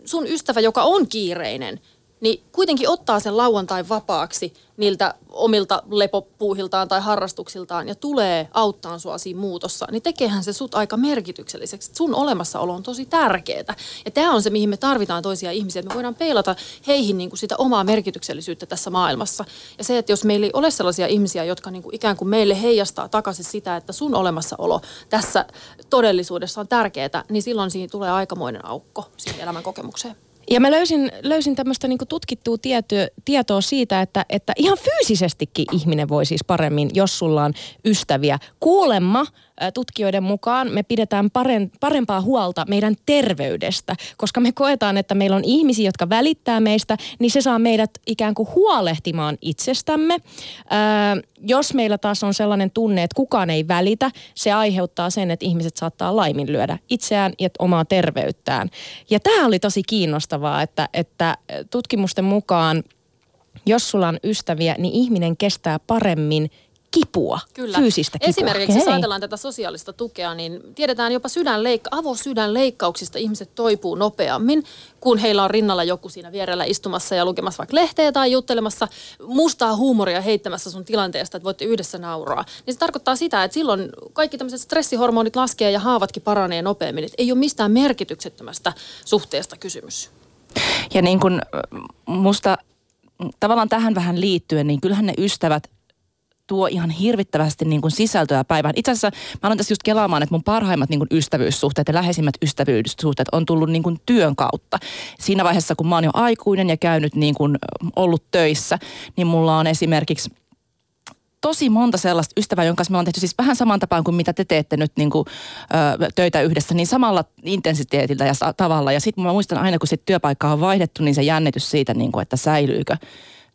sun ystävä, joka on kiireinen, niin kuitenkin ottaa sen lauantai vapaaksi niiltä omilta lepopuuhiltaan tai harrastuksiltaan ja tulee auttaa sua siinä muutossa, niin tekeehän se sut aika merkitykselliseksi. Sun olemassaolo on tosi tärkeää. Ja tämä on se, mihin me tarvitaan toisia ihmisiä, että me voidaan peilata heihin niin kuin sitä omaa merkityksellisyyttä tässä maailmassa. Ja se, että jos meillä ei ole sellaisia ihmisiä, jotka niin kuin ikään kuin meille heijastaa takaisin sitä, että sun olemassaolo tässä todellisuudessa on tärkeää, niin silloin siinä tulee aikamoinen aukko siihen elämän kokemukseen. Ja mä löysin, löysin tämmöistä niinku tutkittua tietoa, tietoa siitä, että, että ihan fyysisestikin ihminen voi siis paremmin, jos sulla on ystäviä. Kuulemma tutkijoiden mukaan me pidetään parempaa huolta meidän terveydestä, koska me koetaan, että meillä on ihmisiä, jotka välittää meistä, niin se saa meidät ikään kuin huolehtimaan itsestämme. jos meillä taas on sellainen tunne, että kukaan ei välitä, se aiheuttaa sen, että ihmiset saattaa laiminlyödä itseään ja omaa terveyttään. Ja tämä oli tosi kiinnostavaa, että, että tutkimusten mukaan jos sulla on ystäviä, niin ihminen kestää paremmin kipua, Kyllä. fyysistä kipua. Esimerkiksi jos ajatellaan tätä sosiaalista tukea, niin tiedetään jopa sydänleikka- avosydänleikkauksista ihmiset toipuu nopeammin, kun heillä on rinnalla joku siinä vierellä istumassa ja lukemassa vaikka lehteä tai juttelemassa mustaa huumoria heittämässä sun tilanteesta, että voitte yhdessä nauraa. Niin se tarkoittaa sitä, että silloin kaikki tämmöiset stressihormonit laskee ja haavatkin paranee nopeammin. Että ei ole mistään merkityksettömästä suhteesta kysymys. Ja niin kuin musta tavallaan tähän vähän liittyen, niin kyllähän ne ystävät tuo ihan hirvittävästi niin kuin sisältöä päivään. Itse asiassa mä aloin tässä just kelaamaan, että mun parhaimmat niin kuin ystävyyssuhteet ja läheisimmät ystävyyssuhteet on tullut niin kuin työn kautta. Siinä vaiheessa, kun mä oon jo aikuinen ja käynyt niin kuin ollut töissä, niin mulla on esimerkiksi tosi monta sellaista ystävää, jonka kanssa me on tehty siis vähän saman tapaan kuin mitä te teette nyt niin kuin, ö, töitä yhdessä, niin samalla intensiteetillä ja tavalla. Ja sitten mä muistan aina, kun sit työpaikkaa on vaihdettu, niin se jännitys siitä, niin kuin, että säilyykö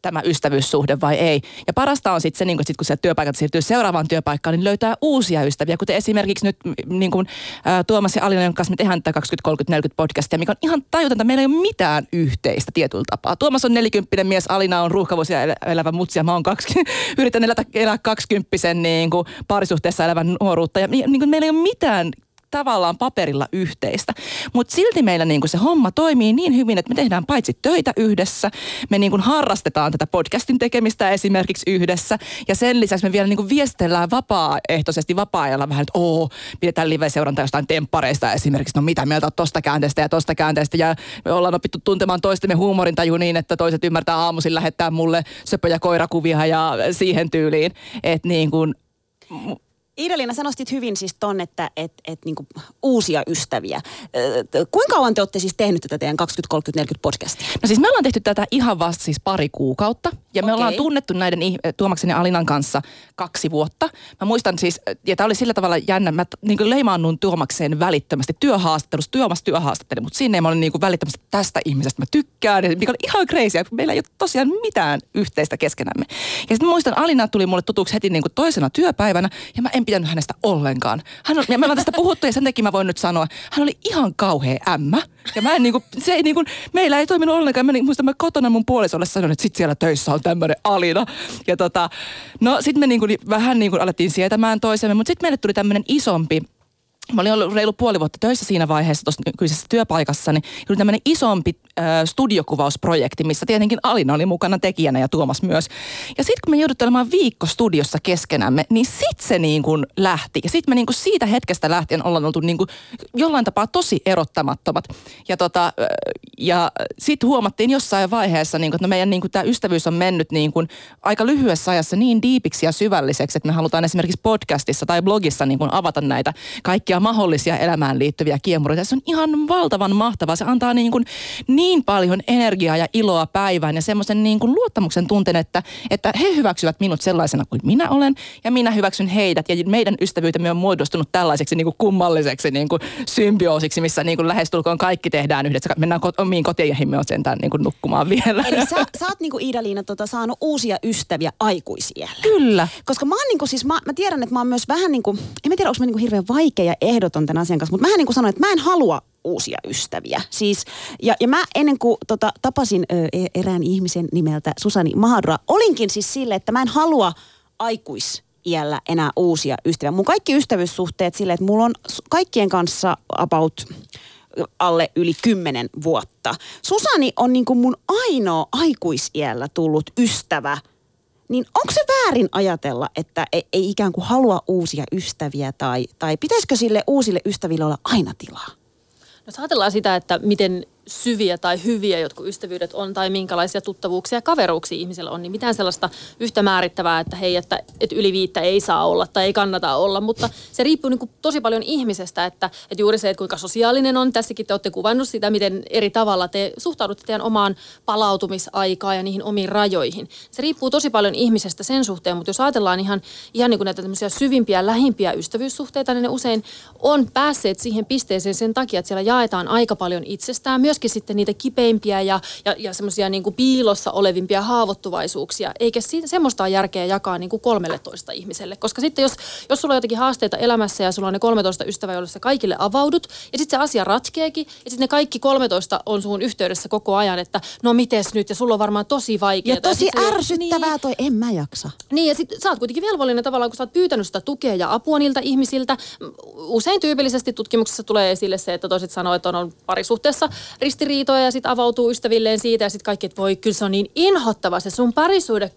tämä ystävyyssuhde vai ei. Ja parasta on sitten se, niin kun, sit kun se työpaikat siirtyy seuraavaan työpaikkaan, niin löytää uusia ystäviä, kuten esimerkiksi nyt niin kun, ä, Tuomas ja Alina, kanssa me tehdään tätä 20, 30, 40 podcastia, mikä on ihan tajutonta. Meillä ei ole mitään yhteistä tietyllä tapaa. Tuomas on 40 mies, Alina on ruuhkavuosia elävä mutsi ja mä oon kaksi, (laughs) yritän elää 20 niin kuin parisuhteessa elävän nuoruutta. Ja niin kuin meillä ei ole mitään tavallaan paperilla yhteistä. Mutta silti meillä niin se homma toimii niin hyvin, että me tehdään paitsi töitä yhdessä, me niin harrastetaan tätä podcastin tekemistä esimerkiksi yhdessä. Ja sen lisäksi me vielä niin viestellään vapaaehtoisesti vapaa-ajalla vähän, että oo, pidetään live-seuranta jostain temppareista esimerkiksi, no mitä mieltä tosta käänteestä ja tosta käänteestä. Ja me ollaan opittu tuntemaan toistemme huumorintaju niin, että toiset ymmärtää aamuisin lähettää mulle söpöjä koirakuvia ja siihen tyyliin. Että niin kuin, Iidalina, sä nostit hyvin siis ton, että et, et, niinku uusia ystäviä. Kuinka kauan te olette siis tehnyt tätä teidän 20, 30, 40 podcastia? No siis me ollaan tehty tätä ihan vasta siis pari kuukautta. Ja me okay. ollaan tunnettu näiden Tuomaksen ja Alinan kanssa kaksi vuotta. Mä muistan siis, ja tämä oli sillä tavalla jännä, mä niin leimaannun Tuomakseen välittömästi työhaastattelussa. Tuomas työhaastatteli, mutta sinne mä olin niin välittömästi tästä ihmisestä mä tykkään. Mikä oli ihan crazy, meillä ei ole tosiaan mitään yhteistä keskenämme. Ja sitten muistan, Alina tuli mulle tutuksi heti niin toisena työpäivänä, ja mä en en pitänyt hänestä ollenkaan. Hän on, ja me ollaan tästä puhuttu ja sen takia mä voin nyt sanoa, hän oli ihan kauhea ämmä. Ja mä en niinku, se ei niinku, meillä ei toiminut ollenkaan. Mä niin, muistan, mä kotona mun puolisolle sanoin, että sit siellä töissä on tämmöinen Alina. Ja tota, no sit me niinku, vähän niinku alettiin sietämään toisemme, mutta sitten meille tuli tämmöinen isompi Mä olin ollut reilu puoli vuotta töissä siinä vaiheessa tuossa nykyisessä työpaikassa, niin oli tämmöinen isompi äh, studiokuvausprojekti, missä tietenkin Alina oli mukana tekijänä ja Tuomas myös. Ja sitten kun me jouduttiin olemaan viikko studiossa keskenämme, niin sitten se niin kuin lähti. Ja sitten me niin kuin siitä hetkestä lähtien ollaan oltu niin kuin jollain tapaa tosi erottamattomat. Ja, tota, ja sitten huomattiin jossain vaiheessa, niin kuin, että no meidän niin kuin tämä ystävyys on mennyt niin kuin aika lyhyessä ajassa niin diipiksi ja syvälliseksi, että me halutaan esimerkiksi podcastissa tai blogissa niin kuin avata näitä kaikkia kaikkia mahdollisia elämään liittyviä kiemuroita. Se on ihan valtavan mahtavaa. Se antaa niin, kuin niin paljon energiaa ja iloa päivään ja semmoisen niin kuin luottamuksen tunteen, että, että he hyväksyvät minut sellaisena kuin minä olen ja minä hyväksyn heidät. Ja meidän ystävyytemme on muodostunut tällaiseksi niin kuin kummalliseksi niin kuin symbioosiksi, missä niin kuin lähestulkoon kaikki tehdään yhdessä. Mennään kot- omiin koteihimme on sentään niin kuin nukkumaan vielä. Eli sä, sä oot niin kuin Iida-Liina tota, saanut uusia ystäviä aikuisiellä. Kyllä. Koska mä oon niin kuin, siis mä, mä tiedän, että mä oon myös vähän niin kuin, en mä tiedä, onko mä niin kuin hirveän vaikea ehdoton tämän asian kanssa, mutta mä niin kuin sanoin, että mä en halua uusia ystäviä. Siis, ja, ja mä ennen kuin tota, tapasin ö, e, erään ihmisen nimeltä Susani Mahadra, olinkin siis sille, että mä en halua aikuis iällä enää uusia ystäviä. Mun kaikki ystävyyssuhteet sille, että mulla on kaikkien kanssa about alle yli kymmenen vuotta. Susani on niin kuin mun ainoa aikuisiällä tullut ystävä – niin onko se väärin ajatella, että ei, ei ikään kuin halua uusia ystäviä tai, tai pitäisikö sille uusille ystäville olla aina tilaa? No ajatellaan sitä, että miten syviä tai hyviä jotkut ystävyydet on tai minkälaisia tuttavuuksia ja kaveruuksia ihmisellä on, niin mitään sellaista yhtä määrittävää, että hei, että, että yli viittä ei saa olla tai ei kannata olla, mutta se riippuu niin kuin tosi paljon ihmisestä, että, että juuri se, että kuinka sosiaalinen on, tässäkin te olette kuvannut sitä, miten eri tavalla te suhtaudutte teidän omaan palautumisaikaan ja niihin omiin rajoihin. Se riippuu tosi paljon ihmisestä sen suhteen, mutta jos ajatellaan ihan, ihan niin kuin näitä tämmöisiä syvimpiä, lähimpiä ystävyyssuhteita, niin ne usein on päässeet siihen pisteeseen sen takia, että siellä jaetaan aika paljon itsestään, myös myöskin sitten niitä kipeimpiä ja, ja, ja semmoisia niin piilossa olevimpia haavoittuvaisuuksia, eikä siitä, semmoista ole järkeä jakaa niin kuin 13 ihmiselle. Koska sitten jos, jos sulla on jotakin haasteita elämässä ja sulla on ne 13 ystävää, joille sä kaikille avaudut, ja sitten se asia ratkeekin, ja sitten ne kaikki 13 on suun yhteydessä koko ajan, että no mites nyt, ja sulla on varmaan tosi vaikeaa. Ja tosi ja ärsyttävää niin, toi, en mä jaksa. Niin, ja sitten sä oot kuitenkin velvollinen tavallaan, kun sä oot pyytänyt sitä tukea ja apua niiltä ihmisiltä. Usein tyypillisesti tutkimuksessa tulee esille se, että toiset sanoo, että on, on parisuhteessa ristiriitoja ja sitten avautuu ystävilleen siitä ja sitten kaikki, että voi kyllä se on niin inhottava se sun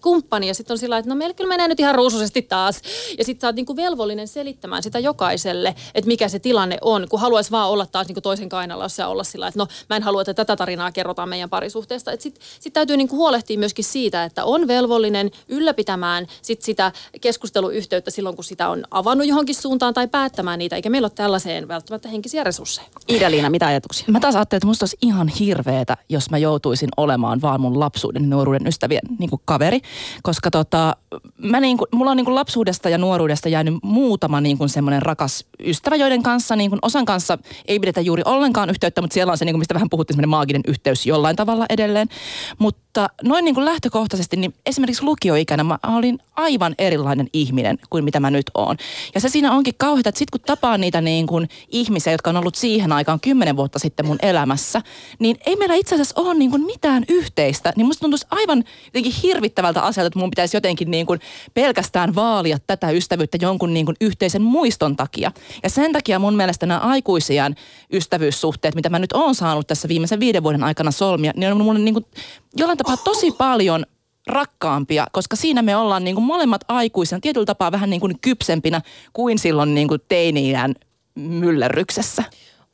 kumppani ja sitten on sillä että no meillä kyllä menee nyt ihan ruusuisesti taas. Ja sitten sä oot niinku velvollinen selittämään sitä jokaiselle, että mikä se tilanne on, kun haluaisi vaan olla taas niinku toisen kainalla ja olla sillä että no mä en halua, että tätä tarinaa kerrotaan meidän parisuhteesta. Sitten sit täytyy niinku huolehtia myöskin siitä, että on velvollinen ylläpitämään sit sitä keskusteluyhteyttä silloin, kun sitä on avannut johonkin suuntaan tai päättämään niitä, eikä meillä ole tällaiseen välttämättä henkisiä resursseja. Ida-Liina, mitä ajatuksia? Mä taas ajattelin, että musta olisi ihan hirveetä, jos mä joutuisin olemaan vaan mun lapsuuden nuoruuden ystävien niin kuin kaveri. Koska tota, mä niin kuin, mulla on niin kuin lapsuudesta ja nuoruudesta jäänyt muutama niin kuin semmoinen rakas ystävä, joiden kanssa niin kuin osan kanssa ei pidetä juuri ollenkaan yhteyttä, mutta siellä on se, niin kuin mistä vähän puhuttiin, semmoinen maaginen yhteys jollain tavalla edelleen. Mutta Mutta noin niin kuin lähtökohtaisesti, niin esimerkiksi lukioikänä mä olin aivan erilainen ihminen kuin mitä mä nyt oon. Ja se siinä onkin kauheata, että sit kun tapaan niitä niin kuin ihmisiä, jotka on ollut siihen aikaan kymmenen vuotta sitten mun elämässä, niin ei meillä itse asiassa ole niin kuin mitään yhteistä. Niin musta tuntuisi aivan jotenkin hirvittävältä asialta, että mun pitäisi jotenkin niin kuin pelkästään vaalia tätä ystävyyttä jonkun niin kuin yhteisen muiston takia. Ja sen takia mun mielestä nämä aikuisian ystävyyssuhteet, mitä mä nyt oon saanut tässä viimeisen viiden vuoden aikana solmia, niin on mun niin kuin jollain tapaa tosi paljon rakkaampia, koska siinä me ollaan niin kuin molemmat aikuisina tietyllä tapaa vähän niin kuin kypsempinä kuin silloin niin kuin teiniään myllerryksessä.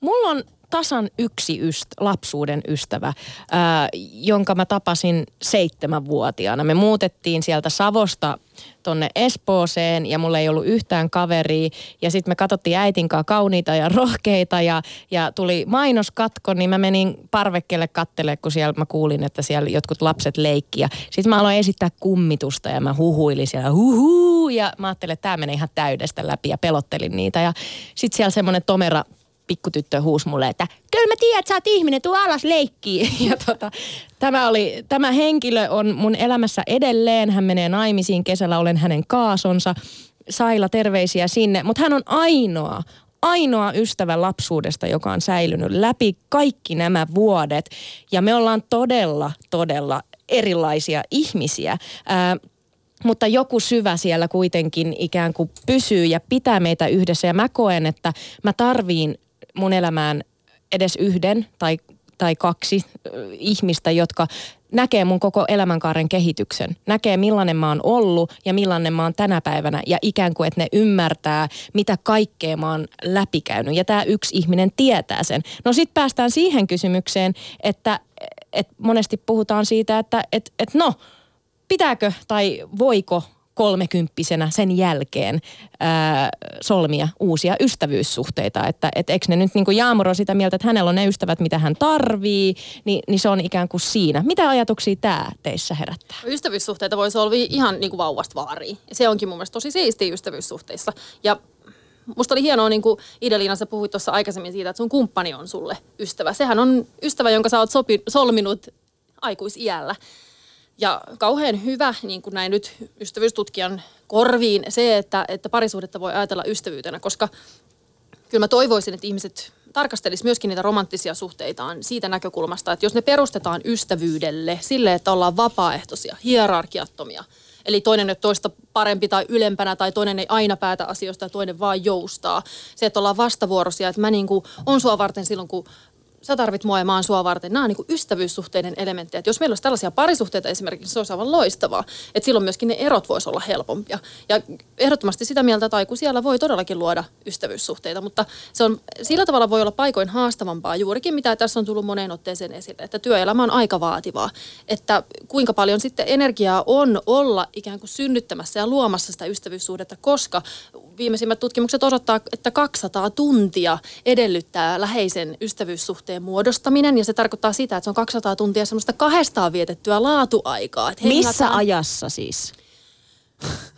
Mulla on tasan yksi yst, lapsuuden ystävä, ää, jonka mä tapasin seitsemänvuotiaana. Me muutettiin sieltä Savosta tonne Espooseen ja mulla ei ollut yhtään kaveria. Ja sitten me katsottiin äitin kanssa kauniita ja rohkeita ja, ja tuli mainoskatko, niin mä menin parvekkeelle kattele, kun siellä mä kuulin, että siellä jotkut lapset leikki. Ja sitten mä aloin esittää kummitusta ja mä huhuilin siellä huhuu ja mä ajattelin, että tämä menee ihan täydestä läpi ja pelottelin niitä. Ja sitten siellä semmoinen tomera pikkutyttö huusi mulle, että kyllä mä tiedän, että sä oot ihminen, tuu alas leikkiin. (laughs) Ja tota, tämä, oli, tämä henkilö on mun elämässä edelleen. Hän menee naimisiin kesällä, olen hänen kaasonsa. Saila, terveisiä sinne. Mutta hän on ainoa, ainoa ystävä lapsuudesta, joka on säilynyt läpi kaikki nämä vuodet. Ja me ollaan todella, todella erilaisia ihmisiä. Ää, mutta joku syvä siellä kuitenkin ikään kuin pysyy ja pitää meitä yhdessä. Ja mä koen, että mä tarviin mun elämään edes yhden tai, tai kaksi ihmistä, jotka näkee mun koko elämänkaaren kehityksen. Näkee millainen mä oon ollut ja millainen mä oon tänä päivänä ja ikään kuin, että ne ymmärtää, mitä kaikkea mä oon läpikäynyt. Ja tämä yksi ihminen tietää sen. No sit päästään siihen kysymykseen, että, että monesti puhutaan siitä, että et, et no, pitääkö tai voiko kolmekymppisenä sen jälkeen ää, solmia uusia ystävyyssuhteita. Että et eikö ne nyt niin kuin Jaamur on sitä mieltä, että hänellä on ne ystävät, mitä hän tarvii, niin, niin se on ikään kuin siinä. Mitä ajatuksia tämä teissä herättää? Ystävyyssuhteita voi solvia ihan niin kuin vauvasta vaariin. Se onkin mun mielestä tosi siistiä ystävyyssuhteissa. Ja musta oli hienoa, niin kuin Ideliina, sä puhuit tuossa aikaisemmin siitä, että sun kumppani on sulle ystävä. Sehän on ystävä, jonka sä oot sopi, solminut aikuisiällä. Ja kauhean hyvä, niin kuin näin nyt ystävyystutkijan korviin, se, että, että parisuhdetta voi ajatella ystävyytenä, koska kyllä mä toivoisin, että ihmiset tarkastelis myöskin niitä romanttisia suhteitaan siitä näkökulmasta, että jos ne perustetaan ystävyydelle, sille, että ollaan vapaaehtoisia, hierarkiattomia, eli toinen ei toista parempi tai ylempänä tai toinen ei aina päätä asioista ja toinen vaan joustaa. Se, että ollaan vastavuoroisia, että mä niin kuin on sua varten silloin, kun sä tarvit mua ja mä oon sua varten. Nämä on niin ystävyyssuhteiden elementtejä. Jos meillä olisi tällaisia parisuhteita esimerkiksi, se olisi aivan loistavaa. Että silloin myöskin ne erot voisi olla helpompia. Ja ehdottomasti sitä mieltä, että siellä voi todellakin luoda ystävyyssuhteita, mutta se on, sillä tavalla voi olla paikoin haastavampaa juurikin, mitä tässä on tullut moneen otteeseen esille, että työelämä on aika vaativaa. Että kuinka paljon sitten energiaa on olla ikään kuin synnyttämässä ja luomassa sitä ystävyyssuhdetta, koska viimeisimmät tutkimukset osoittaa, että 200 tuntia edellyttää läheisen ystävyyssuhteen muodostaminen. Ja se tarkoittaa sitä, että se on 200 tuntia semmoista kahdestaan vietettyä laatuaikaa. Että Missä hengataan... ajassa siis?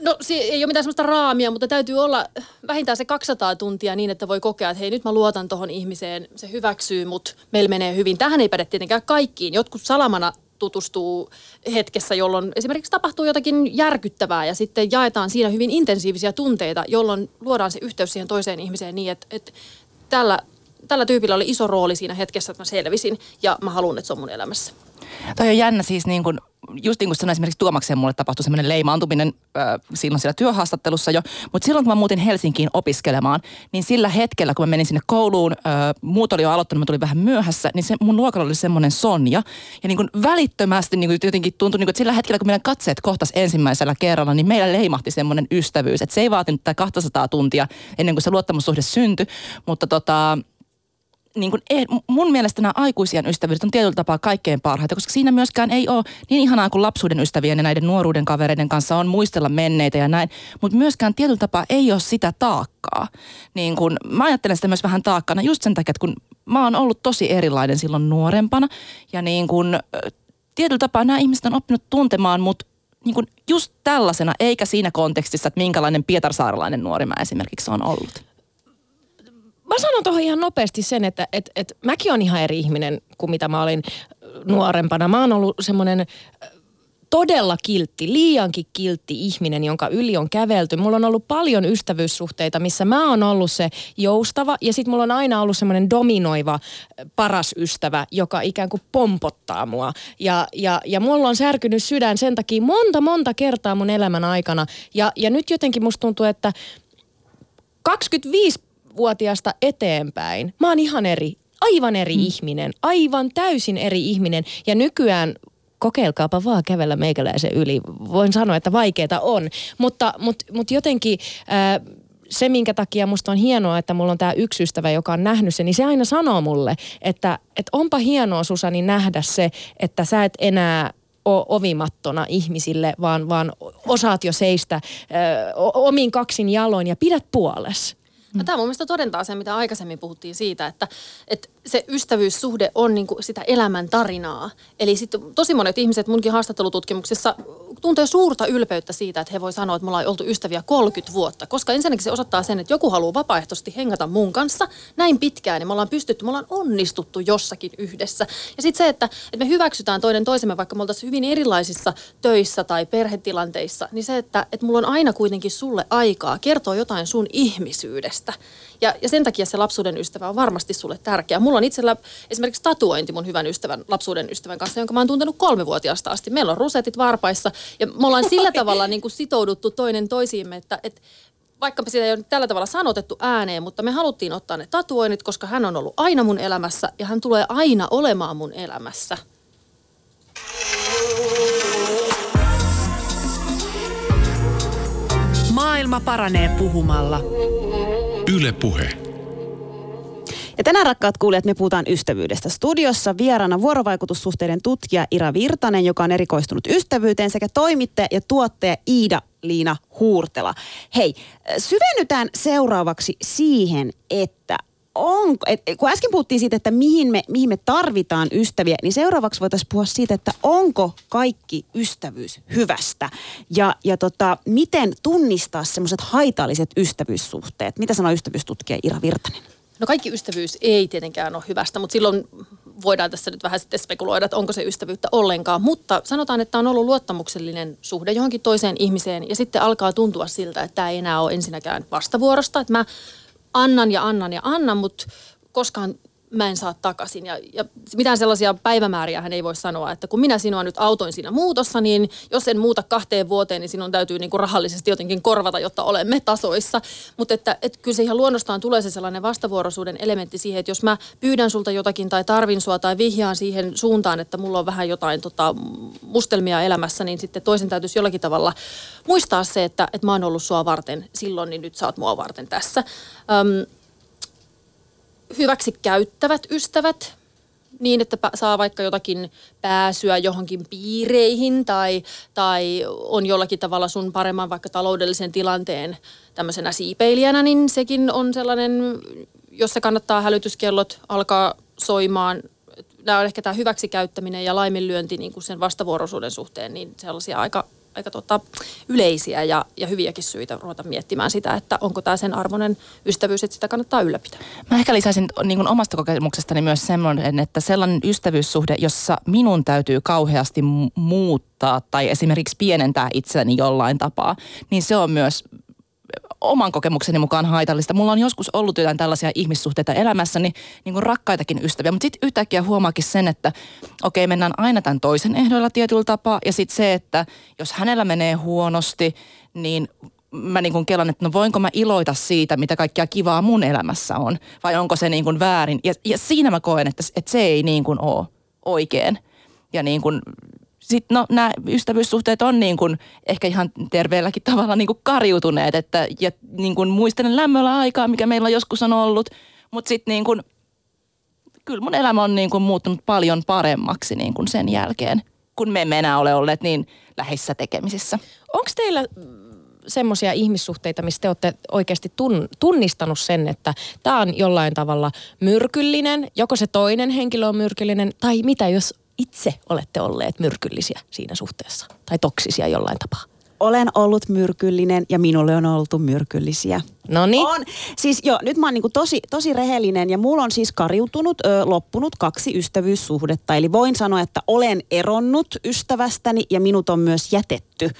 No se ei ole mitään sellaista raamia, mutta täytyy olla vähintään se 200 tuntia niin, että voi kokea, että hei nyt mä luotan tuohon ihmiseen, se hyväksyy mut, meillä menee hyvin. Tähän ei päde tietenkään kaikkiin. Jotkut salamana tutustuu hetkessä, jolloin esimerkiksi tapahtuu jotakin järkyttävää ja sitten jaetaan siinä hyvin intensiivisiä tunteita, jolloin luodaan se yhteys siihen toiseen ihmiseen niin, että, että tällä, tällä tyypillä oli iso rooli siinä hetkessä, että mä selvisin ja mä haluan, että se on mun elämässä. Toi on jännä siis niin kuin just niin kuin sanoin, esimerkiksi Tuomakseen mulle tapahtui semmoinen leimaantuminen äh, silloin siellä työhaastattelussa jo. Mutta silloin kun mä muutin Helsinkiin opiskelemaan, niin sillä hetkellä kun mä menin sinne kouluun, äh, muut oli jo aloittanut, mä tulin vähän myöhässä, niin se mun luokalla oli semmoinen Sonja. Ja niin kuin välittömästi niin kuin jotenkin tuntui, niin kuin, että sillä hetkellä kun meidän katseet kohtas ensimmäisellä kerralla, niin meillä leimahti semmoinen ystävyys. Että se ei vaatinut tätä 200 tuntia ennen kuin se luottamussuhde syntyi, mutta tota, niin kuin, eh, mun mielestä nämä aikuisien ystävyydet on tietyllä tapaa kaikkein parhaita, koska siinä myöskään ei ole niin ihanaa kuin lapsuuden ystävien ja näiden nuoruuden kavereiden kanssa on muistella menneitä ja näin, mutta myöskään tietyllä tapaa ei ole sitä taakkaa. Niin kun, mä ajattelen sitä myös vähän taakkana just sen takia, että kun mä oon ollut tosi erilainen silloin nuorempana ja niin kun, tietyllä tapaa nämä ihmiset on oppinut tuntemaan mut niin kun just tällaisena, eikä siinä kontekstissa, että minkälainen pietarsaaralainen nuori mä esimerkiksi on ollut mä sanon tuohon ihan nopeasti sen, että et, et mäkin on ihan eri ihminen kuin mitä mä olin nuorempana. Mä oon ollut semmoinen äh, todella kiltti, liiankin kiltti ihminen, jonka yli on kävelty. Mulla on ollut paljon ystävyyssuhteita, missä mä oon ollut se joustava ja sitten mulla on aina ollut semmoinen dominoiva äh, paras ystävä, joka ikään kuin pompottaa mua. Ja, ja, ja mulla on särkynyt sydän sen takia monta, monta kertaa mun elämän aikana. Ja, ja nyt jotenkin musta tuntuu, että 25-vuotiaasta eteenpäin mä oon ihan eri, aivan eri mm. ihminen, aivan täysin eri ihminen. Ja nykyään kokeilkaapa vaan kävellä meikäläisen yli. Voin sanoa, että vaikeeta on, mutta, mutta, mutta jotenkin... Ää, se, minkä takia musta on hienoa, että mulla on tämä yksi ystävä, joka on nähnyt sen, niin se aina sanoo mulle, että, että onpa hienoa Susani nähdä se, että sä et enää ole ovimattona ihmisille, vaan, vaan osaat jo seistä ö, omin kaksin jaloin ja pidät No, tämä mun mielestä todentaa sen, mitä aikaisemmin puhuttiin siitä, että, että se ystävyyssuhde on niin kuin sitä elämän tarinaa. Eli sitten tosi monet ihmiset munkin haastattelututkimuksessa tuntee suurta ylpeyttä siitä, että he voi sanoa, että me ollaan oltu ystäviä 30 vuotta. Koska ensinnäkin se osoittaa sen, että joku haluaa vapaaehtoisesti hengata mun kanssa näin pitkään. niin me ollaan pystytty, me ollaan onnistuttu jossakin yhdessä. Ja sitten se, että, että me hyväksytään toinen toisemme, vaikka me oltaisiin hyvin erilaisissa töissä tai perhetilanteissa, niin se, että, että mulla on aina kuitenkin sulle aikaa kertoo jotain sun ihmisyydestä. Ja, ja sen takia se lapsuuden ystävä on varmasti sulle tärkeä. Mulla on itsellä esimerkiksi tatuointi mun hyvän ystävän, lapsuuden ystävän kanssa, jonka mä oon tuntenut kolmevuotiaasta asti. Meillä on rusetit varpaissa ja me ollaan sillä tavalla niin kuin sitouduttu toinen toisiimme, että, että vaikka sitä ei ole tällä tavalla sanotettu ääneen, mutta me haluttiin ottaa ne tatuoinnit, koska hän on ollut aina mun elämässä ja hän tulee aina olemaan mun elämässä. Maailma paranee puhumalla. Yle Puhe. Ja tänään rakkaat kuulijat, me puhutaan ystävyydestä. Studiossa vieraana vuorovaikutussuhteiden tutkija Ira Virtanen, joka on erikoistunut ystävyyteen, sekä toimittaja ja tuottaja Iida Liina Huurtela. Hei, syvennytään seuraavaksi siihen, että on, et, kun äsken puhuttiin siitä, että mihin me, mihin me tarvitaan ystäviä, niin seuraavaksi voitaisiin puhua siitä, että onko kaikki ystävyys hyvästä. Ja, ja tota, miten tunnistaa semmoiset haitalliset ystävyyssuhteet. Mitä sanoo ystävyystutkija Ira Virtanen? No kaikki ystävyys ei tietenkään ole hyvästä, mutta silloin voidaan tässä nyt vähän sitten spekuloida, että onko se ystävyyttä ollenkaan. Mutta sanotaan, että on ollut luottamuksellinen suhde johonkin toiseen ihmiseen ja sitten alkaa tuntua siltä, että tämä ei enää ole ensinnäkään vastavuorosta. Että mä annan ja annan ja annan, mutta koskaan mä en saa takaisin. Ja, ja mitään sellaisia päivämääriä hän ei voi sanoa, että kun minä sinua nyt autoin siinä muutossa, niin jos en muuta kahteen vuoteen, niin sinun täytyy niin rahallisesti jotenkin korvata, jotta olemme tasoissa. Mutta että, että kyllä se ihan luonnostaan tulee se sellainen vastavuoroisuuden elementti siihen, että jos mä pyydän sulta jotakin tai tarvin sua tai vihjaan siihen suuntaan, että mulla on vähän jotain tota, mustelmia elämässä, niin sitten toisen täytyisi jollakin tavalla muistaa se, että, että mä oon ollut sua varten silloin, niin nyt sä oot mua varten tässä. Öm, hyväksi käyttävät ystävät niin, että saa vaikka jotakin pääsyä johonkin piireihin tai, tai on jollakin tavalla sun paremman vaikka taloudellisen tilanteen tämmöisenä siipeilijänä, niin sekin on sellainen, jossa kannattaa hälytyskellot alkaa soimaan. Nämä on ehkä tämä hyväksikäyttäminen ja laiminlyönti niin kuin sen vastavuoroisuuden suhteen, niin sellaisia aika aika tota, yleisiä ja, ja hyviäkin syitä ruveta miettimään sitä, että onko tämä sen arvoinen ystävyys, että sitä kannattaa ylläpitää. Mä ehkä lisäisin niin kuin omasta kokemuksestani myös semmoinen, että sellainen ystävyyssuhde, jossa minun täytyy kauheasti muuttaa tai esimerkiksi pienentää itseäni jollain tapaa, niin se on myös oman kokemukseni mukaan haitallista. Mulla on joskus ollut jotain tällaisia ihmissuhteita elämässäni, niin kuin rakkaitakin ystäviä, mutta sitten yhtäkkiä huomaakin sen, että okei, okay, mennään aina tämän toisen ehdoilla tietyllä tapaa. Ja sitten se, että jos hänellä menee huonosti, niin mä niin kuin kelan, että no voinko mä iloita siitä, mitä kaikkea kivaa mun elämässä on, vai onko se niin kuin väärin. Ja, ja siinä mä koen, että, että se ei niin kuin ole oikein. Ja niin kuin sitten no, nämä ystävyyssuhteet on niin kuin ehkä ihan terveelläkin tavalla niin kuin kariutuneet, että ja niin kuin muistelen lämmöllä aikaa, mikä meillä joskus on ollut, mutta sitten niin kuin, kyllä mun elämä on niin kuin muuttunut paljon paremmaksi niin kuin sen jälkeen, kun me emme enää ole olleet niin läheisissä tekemisissä. Onko teillä semmoisia ihmissuhteita, missä te olette oikeasti tun, tunnistanut sen, että tämä on jollain tavalla myrkyllinen, joko se toinen henkilö on myrkyllinen, tai mitä jos itse olette olleet myrkyllisiä siinä suhteessa tai toksisia jollain tapaa? olen ollut myrkyllinen ja minulle on oltu myrkyllisiä. No niin. On. Siis joo, nyt mä oon niinku tosi, tosi rehellinen ja mulla on siis kariutunut, ö, loppunut kaksi ystävyyssuhdetta. Eli voin sanoa, että olen eronnut ystävästäni ja minut on myös jätetty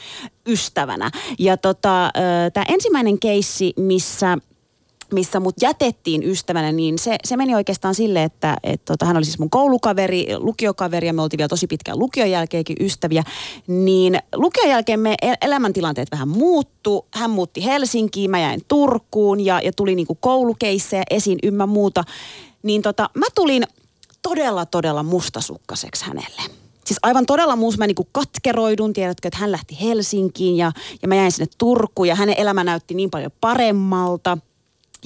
ystävänä. Ja tota, tämä ensimmäinen keissi, missä missä mut jätettiin ystävänä, niin se, se meni oikeastaan sille, että et tota, hän oli siis mun koulukaveri, lukiokaveri ja me oltiin vielä tosi pitkään lukion jälkeenkin ystäviä. Niin lukion jälkeen me el- elämäntilanteet vähän muuttu. Hän muutti Helsinkiin, mä jäin Turkuun ja, ja tuli niinku koulukeissejä esiin ymmä muuta. Niin tota, mä tulin todella, todella mustasukkaseksi hänelle. Siis aivan todella muus, mä niinku katkeroidun, tiedätkö, että hän lähti Helsinkiin ja, ja mä jäin sinne Turkuun ja hänen elämä näytti niin paljon paremmalta.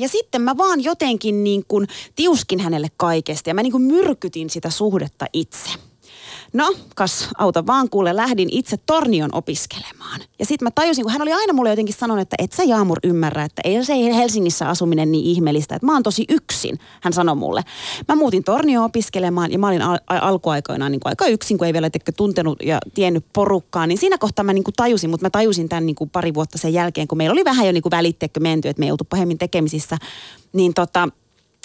Ja sitten mä vaan jotenkin niin kuin tiuskin hänelle kaikesta ja mä niin kuin myrkytin sitä suhdetta itse. No, kas auta vaan kuule, lähdin itse Tornion opiskelemaan. Ja sitten mä tajusin, kun hän oli aina mulle jotenkin sanonut, että et sä Jaamur ymmärrä, että ei se Helsingissä asuminen niin ihmeellistä, että mä oon tosi yksin, hän sanoi mulle. Mä muutin Tornioon opiskelemaan ja mä olin al- alkuaikoinaan niin kuin aika yksin, kun ei vielä tekö tuntenut ja tiennyt porukkaa. Niin siinä kohtaa mä niin kuin tajusin, mutta mä tajusin tämän niin kuin pari vuotta sen jälkeen, kun meillä oli vähän jo niin kuin välittekö menty, että me ei oltu pahemmin tekemisissä. Niin tota,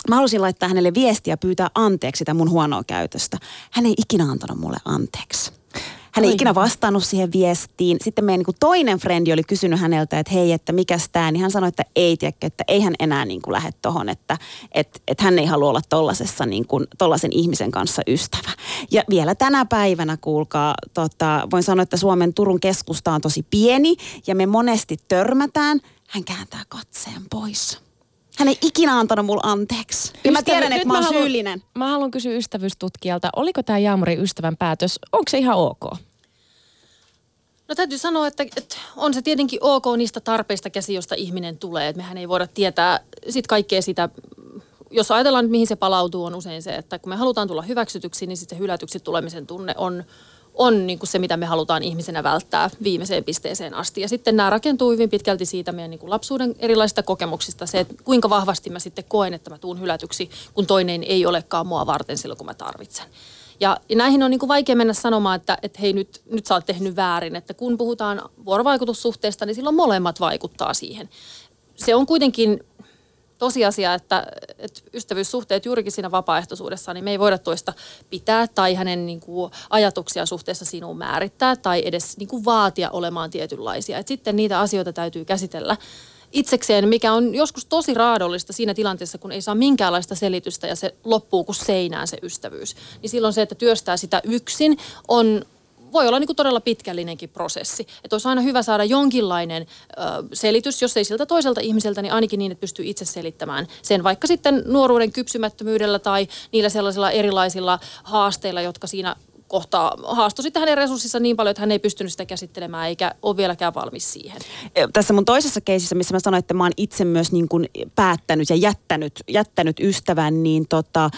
Mä halusin laittaa hänelle viestiä ja pyytää anteeksi sitä mun huonoa käytöstä. Hän ei ikinä antanut mulle anteeksi. Hän ei Ai. ikinä vastannut siihen viestiin. Sitten meidän niin kuin toinen frendi oli kysynyt häneltä, että hei, että mikäs tää, niin hän sanoi, että ei, tiedäkö, että ei hän enää niin kuin lähde tohon, että et, et hän ei halua olla tollasessa niin kuin, tollasen ihmisen kanssa ystävä. Ja vielä tänä päivänä, kuulkaa, tota, voin sanoa, että Suomen Turun keskusta on tosi pieni ja me monesti törmätään. Hän kääntää katseen pois. Hän ei ikinä antanut mulle anteeksi. Ja mä tiedän, että mä oon haluan- syyllinen. Mä haluan kysyä ystävyystutkijalta, oliko tämä Jaamurin ystävän päätös, onko se ihan ok? No täytyy sanoa, että, että on se tietenkin ok niistä tarpeista käsi, josta ihminen tulee. Että mehän ei voida tietää sit kaikkea sitä, jos ajatellaan, että mihin se palautuu, on usein se, että kun me halutaan tulla hyväksytyksi, niin sitten se hylätyksi tulemisen tunne on, on niin kuin se, mitä me halutaan ihmisenä välttää viimeiseen pisteeseen asti. Ja sitten nämä rakentuu hyvin pitkälti siitä meidän niin kuin lapsuuden erilaisista kokemuksista. Se, että kuinka vahvasti mä sitten koen, että mä tuun hylätyksi, kun toinen ei olekaan mua varten silloin, kun mä tarvitsen. Ja, näihin on niin kuin vaikea mennä sanomaan, että, että hei nyt, nyt sä oot tehnyt väärin. Että kun puhutaan vuorovaikutussuhteesta, niin silloin molemmat vaikuttaa siihen. Se on kuitenkin tosiasia, että, että ystävyyssuhteet juurikin siinä vapaaehtoisuudessa, niin me ei voida toista pitää tai hänen niin kuin, ajatuksia suhteessa sinuun määrittää tai edes niin kuin, vaatia olemaan tietynlaisia. Et sitten niitä asioita täytyy käsitellä itsekseen, mikä on joskus tosi raadollista siinä tilanteessa, kun ei saa minkäänlaista selitystä ja se loppuu kuin seinään se ystävyys. Niin silloin se, että työstää sitä yksin, on voi olla niin kuin todella pitkällinenkin prosessi. Että olisi aina hyvä saada jonkinlainen ö, selitys, jos ei siltä toiselta ihmiseltä, niin ainakin niin, että pystyy itse selittämään sen vaikka sitten nuoruuden kypsymättömyydellä tai niillä sellaisilla erilaisilla haasteilla, jotka siinä kohtaa haastoi sitten hänen resurssissa niin paljon, että hän ei pystynyt sitä käsittelemään eikä ole vieläkään valmis siihen. tässä mun toisessa keisissä, missä mä sanoin, että mä oon itse myös niin kuin päättänyt ja jättänyt, jättänyt ystävän, niin tota,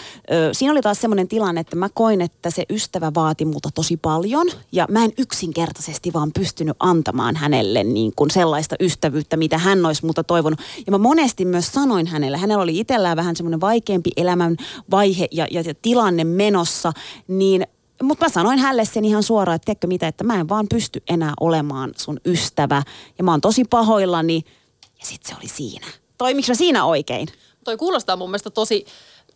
siinä oli taas semmoinen tilanne, että mä koin, että se ystävä vaati multa tosi paljon ja mä en yksinkertaisesti vaan pystynyt antamaan hänelle niin kuin sellaista ystävyyttä, mitä hän olisi multa toivonut. Ja mä monesti myös sanoin hänelle, hänellä oli itsellään vähän semmoinen vaikeampi elämän vaihe ja, ja, ja tilanne menossa, niin mutta mä sanoin hänelle sen ihan suoraan, että tiedätkö mitä, että mä en vaan pysty enää olemaan sun ystävä. Ja mä oon tosi pahoillani. Ja sitten se oli siinä. Toimiks mä siinä oikein? Toi kuulostaa mun mielestä tosi,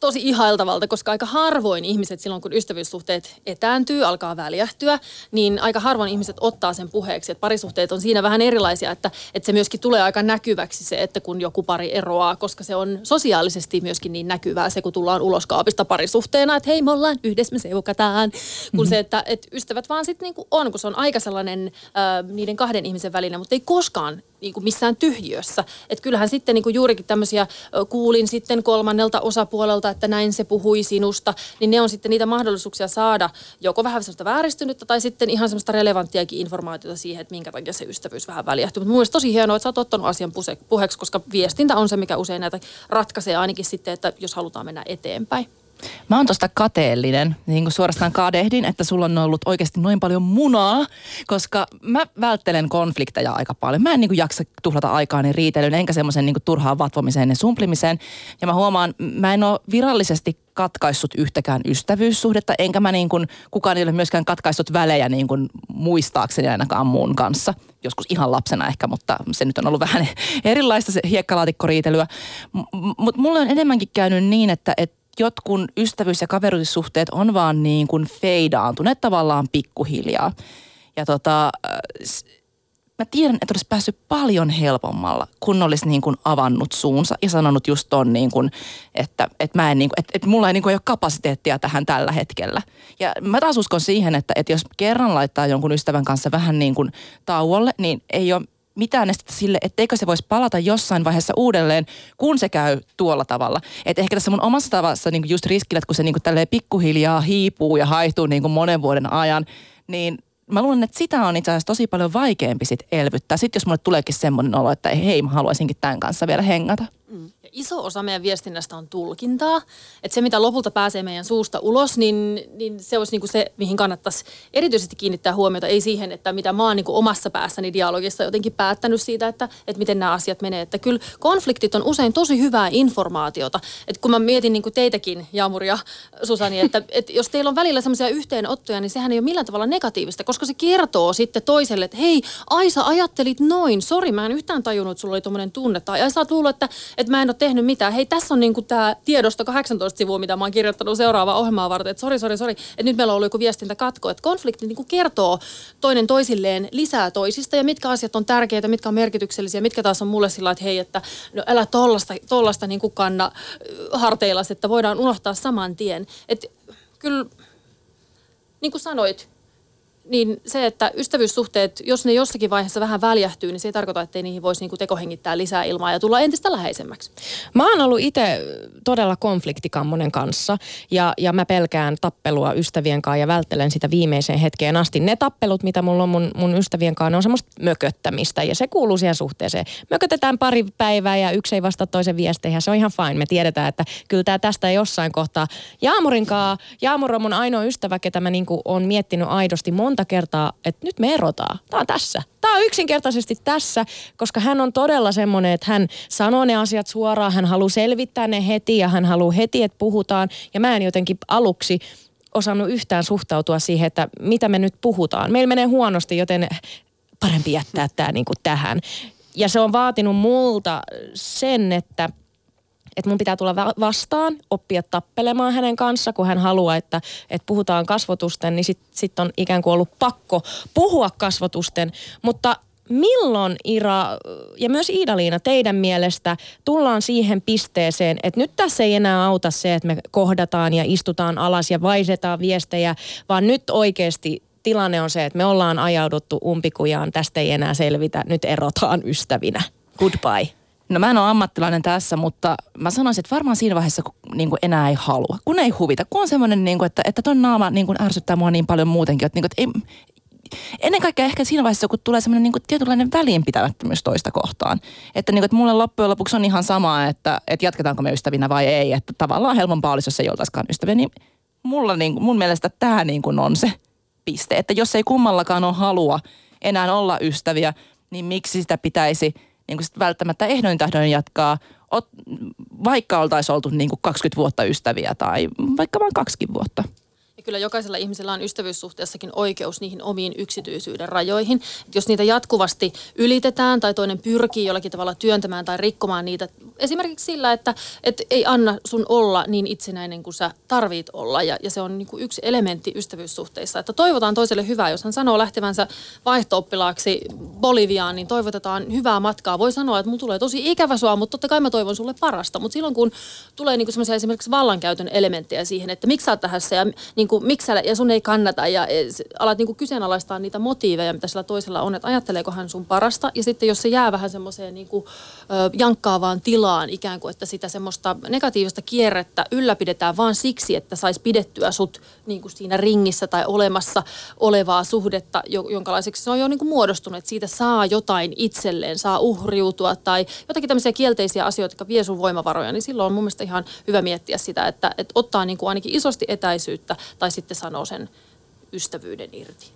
tosi ihailtavalta, koska aika harvoin ihmiset silloin, kun ystävyyssuhteet etääntyy, alkaa väljähtyä, niin aika harvoin ihmiset ottaa sen puheeksi. Että parisuhteet on siinä vähän erilaisia, että, että se myöskin tulee aika näkyväksi se, että kun joku pari eroaa, koska se on sosiaalisesti myöskin niin näkyvää se, kun tullaan ulos kaapista parisuhteena, että hei me ollaan yhdessä, me seukataan. Kun mm-hmm. se, että, että ystävät vaan sitten niin on, kun se on aika sellainen äh, niiden kahden ihmisen välinen, mutta ei koskaan niin kuin missään tyhjiössä. Että kyllähän sitten niin kuin juurikin tämmöisiä kuulin sitten kolmannelta osapuolelta, että näin se puhui sinusta, niin ne on sitten niitä mahdollisuuksia saada joko vähän sellaista vääristynyttä tai sitten ihan semmoista relevanttiakin informaatiota siihen, että minkä takia se ystävyys vähän väljähtyy. Mutta mun mielestä tosi hienoa, että sä oot ottanut asian puheeksi, koska viestintä on se, mikä usein näitä ratkaisee ainakin sitten, että jos halutaan mennä eteenpäin. Mä oon tosta kateellinen, niin kuin suorastaan kadehdin, että sulla on ollut oikeasti noin paljon munaa, koska mä välttelen konflikteja aika paljon. Mä en niin kuin jaksa tuhlata aikaani riitelyyn, enkä semmoisen niin turhaan vatvomiseen ja sumplimiseen. Ja mä huomaan, mä en ole virallisesti katkaissut yhtäkään ystävyyssuhdetta, enkä mä niin kuin, kukaan ei ole myöskään katkaissut välejä niin kuin muistaakseni ainakaan muun kanssa. Joskus ihan lapsena ehkä, mutta se nyt on ollut vähän (laughs) erilaista se hiekkalaatikkoriitelyä. Mutta mulle on enemmänkin käynyt niin, että, että jotkut ystävyys- ja kaveruussuhteet on vaan niin kuin feidaantuneet tavallaan pikkuhiljaa. Ja tota, mä tiedän, että olisi päässyt paljon helpommalla, kun olisi niin kuin avannut suunsa ja sanonut just ton, niin kuin, että, että, mä en niin kuin, että, että mulla ei niin kuin ole kapasiteettia tähän tällä hetkellä. Ja mä taas uskon siihen, että, että jos kerran laittaa jonkun ystävän kanssa vähän niin kuin tauolle, niin ei ole mitään estettä sille, etteikö se voisi palata jossain vaiheessa uudelleen, kun se käy tuolla tavalla. Et ehkä tässä mun omassa tavassa niin just riskillä, että kun se niin kuin pikkuhiljaa hiipuu ja haihtuu niin kuin monen vuoden ajan, niin mä luulen, että sitä on itse asiassa tosi paljon vaikeampi sit elvyttää. Sitten jos mulle tuleekin semmoinen olo, että hei, mä haluaisinkin tämän kanssa vielä hengata. Iso osa meidän viestinnästä on tulkintaa. Että se, mitä lopulta pääsee meidän suusta ulos, niin, niin se olisi niinku se, mihin kannattaisi erityisesti kiinnittää huomiota. Ei siihen, että mitä mä oon niinku omassa päässäni dialogissa jotenkin päättänyt siitä, että, että miten nämä asiat menee. Että kyllä konfliktit on usein tosi hyvää informaatiota. Että kun mä mietin niinku teitäkin, Jaamur ja Susani, että, (laughs) että jos teillä on välillä semmoisia yhteenottoja, niin sehän ei ole millään tavalla negatiivista, koska se kertoo sitten toiselle, että hei, Aisa, ajattelit noin. Sori, mä en yhtään tajunnut, että sulla oli tuommoinen tunne. Tai Aisa, luulla, että, että mä en ole tehnyt mitään. Hei, tässä on niinku tämä tiedosto 18 sivua, mitä mä oon kirjoittanut seuraavaa ohjelmaa varten. Että sori, sori, sori. Että nyt meillä on ollut joku viestintäkatko. Että konflikti niinku kertoo toinen toisilleen lisää toisista ja mitkä asiat on tärkeitä, mitkä on merkityksellisiä, mitkä taas on mulle sillä että hei, että no älä tollasta, tollasta niinku kanna harteillas, että voidaan unohtaa saman tien. Että kyllä, niin kuin sanoit, niin se, että ystävyyssuhteet, jos ne jossakin vaiheessa vähän väljähtyy, niin se ei tarkoita, että niihin voisi niinku tekohengittää lisää ilmaa ja tulla entistä läheisemmäksi. Mä oon ollut itse todella konfliktikammonen kanssa ja, ja mä pelkään tappelua ystävien kanssa ja välttelen sitä viimeiseen hetkeen asti. Ne tappelut, mitä mulla on mun, mun ystävien kanssa, on semmoista mököttämistä ja se kuuluu siihen suhteeseen. Mökötetään pari päivää ja yksi ei vastaa toisen viesteihin ja se on ihan fine. Me tiedetään, että kyllä tämä tästä jossain kohtaa. Jaamurin kanssa, Jaamur on mun ainoa ystävä, ketä mä niinku on miettinyt aidosti monta monta kertaa, että nyt me erotaan. Tämä on tässä. Tämä on yksinkertaisesti tässä, koska hän on todella semmoinen, että hän sanoo ne asiat suoraan, hän haluaa selvittää ne heti ja hän haluaa heti, että puhutaan. Ja mä en jotenkin aluksi osannut yhtään suhtautua siihen, että mitä me nyt puhutaan. Meillä menee huonosti, joten parempi jättää tämä niin tähän. Ja se on vaatinut multa sen, että – että mun pitää tulla vastaan, oppia tappelemaan hänen kanssa, kun hän haluaa, että, että puhutaan kasvotusten, niin sitten sit on ikään kuin ollut pakko puhua kasvotusten. Mutta milloin Ira ja myös Iidaliina teidän mielestä tullaan siihen pisteeseen, että nyt tässä ei enää auta se, että me kohdataan ja istutaan alas ja vaihdetaan viestejä, vaan nyt oikeasti tilanne on se, että me ollaan ajauduttu umpikujaan, tästä ei enää selvitä, nyt erotaan ystävinä. Goodbye. No mä en ole ammattilainen tässä, mutta mä sanoisin, että varmaan siinä vaiheessa kun niin kuin enää ei halua, kun ei huvita, kun on semmoinen, niin kuin, että, että ton naama niin kuin ärsyttää mua niin paljon muutenkin, että, niin kuin, että ei, ennen kaikkea ehkä siinä vaiheessa, kun tulee semmoinen niin tietynlainen väliinpitämättömyys toista kohtaan. Että, niin kuin, että mulle loppujen lopuksi on ihan sama, että, että jatketaanko me ystävinä vai ei. Että tavallaan helpompaa olisi, jos ei oltaisikaan ystäviä. Niin mulla, niin kuin, mun mielestä tämä niin kuin on se piste. Että jos ei kummallakaan ole halua enää olla ystäviä, niin miksi sitä pitäisi – niin kuin sit välttämättä ehdoin tahdoin jatkaa, ot, vaikka oltaisiin oltu niin kuin 20 vuotta ystäviä tai vaikka vain kaksikin vuotta. Ja kyllä jokaisella ihmisellä on ystävyyssuhteessakin oikeus niihin omiin yksityisyyden rajoihin. Et jos niitä jatkuvasti ylitetään tai toinen pyrkii jollakin tavalla työntämään tai rikkomaan niitä, esimerkiksi sillä, että et ei anna sun olla niin itsenäinen kuin sä tarvit olla. Ja, ja se on niin yksi elementti ystävyyssuhteissa, että toivotaan toiselle hyvää. Jos hän sanoo lähtevänsä vaihtooppilaaksi Boliviaan, niin toivotetaan hyvää matkaa. Voi sanoa, että mun tulee tosi ikävä sua, mutta totta kai mä toivon sulle parasta. Mutta silloin kun tulee niin kuin esimerkiksi vallankäytön elementtejä siihen, että miksi sä oot tässä ja niin kuin, miksi sä, ja sun ei kannata ja e, alat niin kuin kyseenalaistaa niitä motiiveja, mitä sillä toisella on, että ajatteleeko hän sun parasta. Ja sitten jos se jää vähän semmoiseen niin kuin, jankkaavaan tilaan, tilaan ikään kuin, että sitä semmoista negatiivista kierrettä ylläpidetään vaan siksi, että saisi pidettyä sut niin kuin siinä ringissä tai olemassa olevaa suhdetta, jonkalaiseksi se on jo niin kuin muodostunut, että siitä saa jotain itselleen, saa uhriutua tai jotakin tämmöisiä kielteisiä asioita, jotka vie sun voimavaroja, niin silloin on mun mielestä ihan hyvä miettiä sitä, että, että ottaa niin kuin ainakin isosti etäisyyttä tai sitten sanoo sen ystävyyden irti.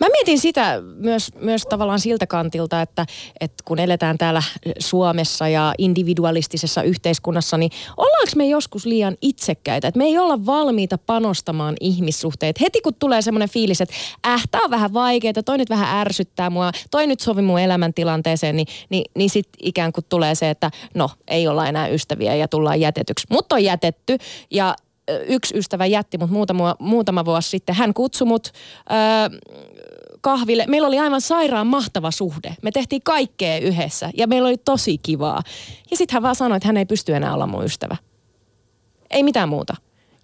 Mä mietin sitä myös, myös tavallaan siltä kantilta, että, että kun eletään täällä Suomessa ja individualistisessa yhteiskunnassa, niin ollaanko me joskus liian itsekkäitä? Että me ei olla valmiita panostamaan ihmissuhteet. Heti kun tulee semmoinen fiilis, että äh, tää on vähän vaikeaa, toi nyt vähän ärsyttää mua, toi nyt sovi mun elämäntilanteeseen, niin, niin, niin sitten ikään kuin tulee se, että no, ei olla enää ystäviä ja tullaan jätetyksi. Mutta on jätetty ja yksi ystävä jätti mut muutama, muutama vuosi sitten. Hän kutsui mut öö, kahville. Meillä oli aivan sairaan mahtava suhde. Me tehtiin kaikkea yhdessä ja meillä oli tosi kivaa. Ja sitten hän vaan sanoi, että hän ei pysty enää olla mun ystävä. Ei mitään muuta.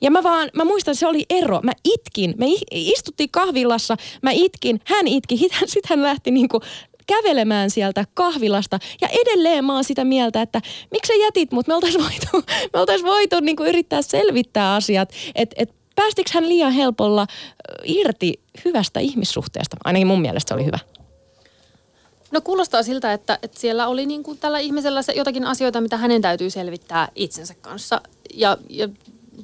Ja mä vaan, mä muistan, se oli ero. Mä itkin. Me istuttiin kahvilassa, mä itkin, hän itki. (laughs) Sitten hän lähti niinku kävelemään sieltä kahvilasta. Ja edelleen mä oon sitä mieltä, että miksi sä jätit mut? Me oltais voitu, me oltais voitu niin kuin yrittää selvittää asiat. Että et, päästikö hän liian helpolla irti hyvästä ihmissuhteesta? Ainakin mun mielestä se oli hyvä. No kuulostaa siltä, että, että siellä oli niin kuin tällä ihmisellä se jotakin asioita, mitä hänen täytyy selvittää itsensä kanssa. Ja, ja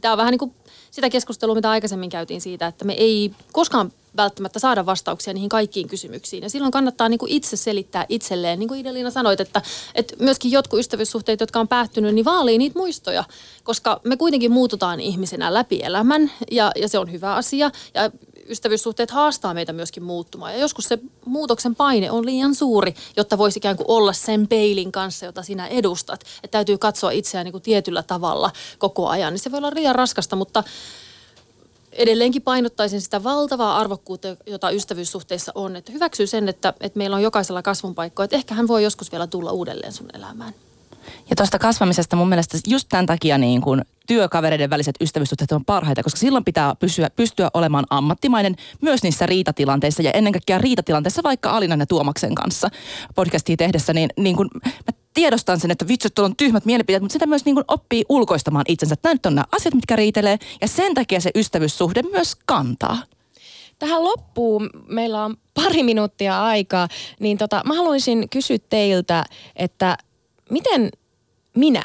tämä on vähän niin kuin sitä keskustelua, mitä aikaisemmin käytiin siitä, että me ei koskaan välttämättä saada vastauksia niihin kaikkiin kysymyksiin. Ja silloin kannattaa niin kuin itse selittää itselleen, niin kuin Idelina sanoit, että, että myöskin jotkut ystävyyssuhteet, jotka on päättynyt, niin vaalii niitä muistoja, koska me kuitenkin muututaan ihmisenä läpi elämän ja, ja se on hyvä asia. Ja ystävyyssuhteet haastaa meitä myöskin muuttumaan. Ja joskus se muutoksen paine on liian suuri, jotta voisi ikään kuin olla sen peilin kanssa, jota sinä edustat. Että täytyy katsoa itseään niin kuin tietyllä tavalla koko ajan. Niin se voi olla liian raskasta, mutta edelleenkin painottaisin sitä valtavaa arvokkuutta, jota ystävyyssuhteissa on. Että hyväksyy sen, että, että meillä on jokaisella kasvun paikka, että ehkä hän voi joskus vielä tulla uudelleen sun elämään. Ja tuosta kasvamisesta mun mielestä just tämän takia niin kuin työkavereiden väliset ystävyyssuhteet on parhaita, koska silloin pitää pysyä, pystyä olemaan ammattimainen myös niissä riitatilanteissa ja ennen kaikkea riitatilanteissa vaikka Alinan ja Tuomaksen kanssa podcastia tehdessä, niin, niin kuin mä tiedostan sen, että vitsi, tuolla on tyhmät mielipiteet, mutta sitä myös niin kuin oppii ulkoistamaan itsensä. Nämä nyt on nämä asiat, mitkä riitelee ja sen takia se ystävyyssuhde myös kantaa. Tähän loppuun meillä on pari minuuttia aikaa, niin tota, mä haluaisin kysyä teiltä, että miten minä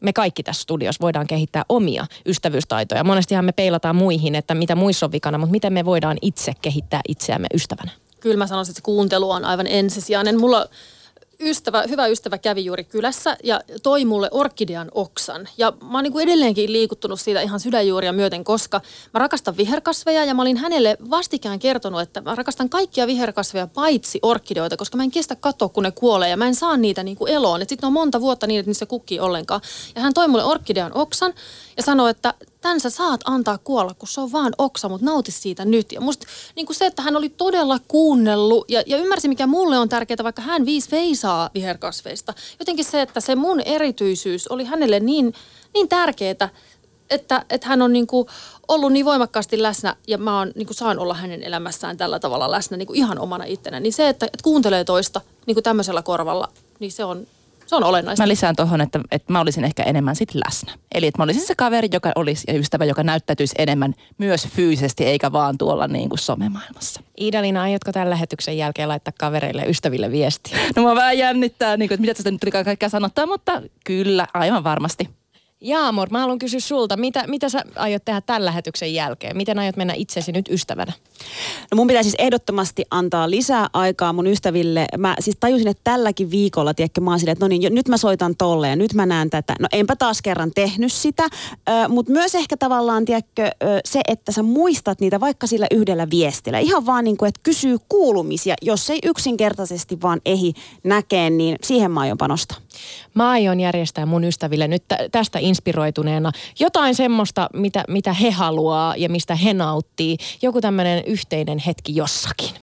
me kaikki tässä studiossa voidaan kehittää omia ystävyystaitoja. Monestihan me peilataan muihin, että mitä muissa on vikana, mutta miten me voidaan itse kehittää itseämme ystävänä? Kyllä mä sanoisin, että se kuuntelu on aivan ensisijainen. Mulla ystävä, hyvä ystävä kävi juuri kylässä ja toi mulle orkidean oksan. Ja mä oon niin kuin edelleenkin liikuttunut siitä ihan sydänjuuria myöten, koska mä rakastan viherkasveja ja mä olin hänelle vastikään kertonut, että mä rakastan kaikkia viherkasveja paitsi orkideoita, koska mä en kestä katsoa, kun ne kuolee ja mä en saa niitä niin kuin eloon. Sitten on monta vuotta niin, että niissä kukkii ollenkaan. Ja hän toi mulle orkidean oksan ja sanoi, että tämän sä saat antaa kuolla, kun se on vaan oksa, mutta nauti siitä nyt. Ja musta niin kuin se, että hän oli todella kuunnellut ja, ja ymmärsi, mikä mulle on tärkeää, vaikka hän viisi veisaa viherkasveista. Jotenkin se, että se mun erityisyys oli hänelle niin, niin tärkeää, että, että hän on niin kuin ollut niin voimakkaasti läsnä ja mä oon, niin kuin saan olla hänen elämässään tällä tavalla läsnä niin kuin ihan omana ittenä. Niin se, että, että kuuntelee toista niin kuin tämmöisellä korvalla, niin se on, se on olennaista. Mä lisään tuohon, että, että mä olisin ehkä enemmän sit läsnä. Eli että mä olisin se kaveri, joka olisi ja ystävä, joka näyttäytyisi enemmän myös fyysisesti, eikä vaan tuolla niin kuin somemaailmassa. Iidalina, aiotko tällä lähetyksen jälkeen laittaa kavereille ystäville viestiä? No mä vähän jännittää, niin kuin, että mitä tästä nyt kaikkea sanottaa, mutta kyllä, aivan varmasti. Jaamor, mä haluan kysyä sulta, mitä, mitä sä aiot tehdä tämän lähetyksen jälkeen? Miten aiot mennä itsesi nyt ystävänä? No mun pitää siis ehdottomasti antaa lisää aikaa mun ystäville. Mä siis tajusin, että tälläkin viikolla, tiedätkö, mä oon silleen, että no niin, nyt mä soitan tolle ja nyt mä näen tätä. No enpä taas kerran tehnyt sitä, mutta myös ehkä tavallaan, tiedätkö, se, että sä muistat niitä vaikka sillä yhdellä viestillä. Ihan vaan niin kuin, että kysyy kuulumisia. Jos ei yksinkertaisesti vaan ehi näkee, niin siihen mä aion panostaa. Mä aion järjestää mun ystäville nyt tästä inspiroituneena jotain semmoista, mitä, mitä he haluaa ja mistä he nauttii. Joku tämmöinen yhteinen hetki jossakin.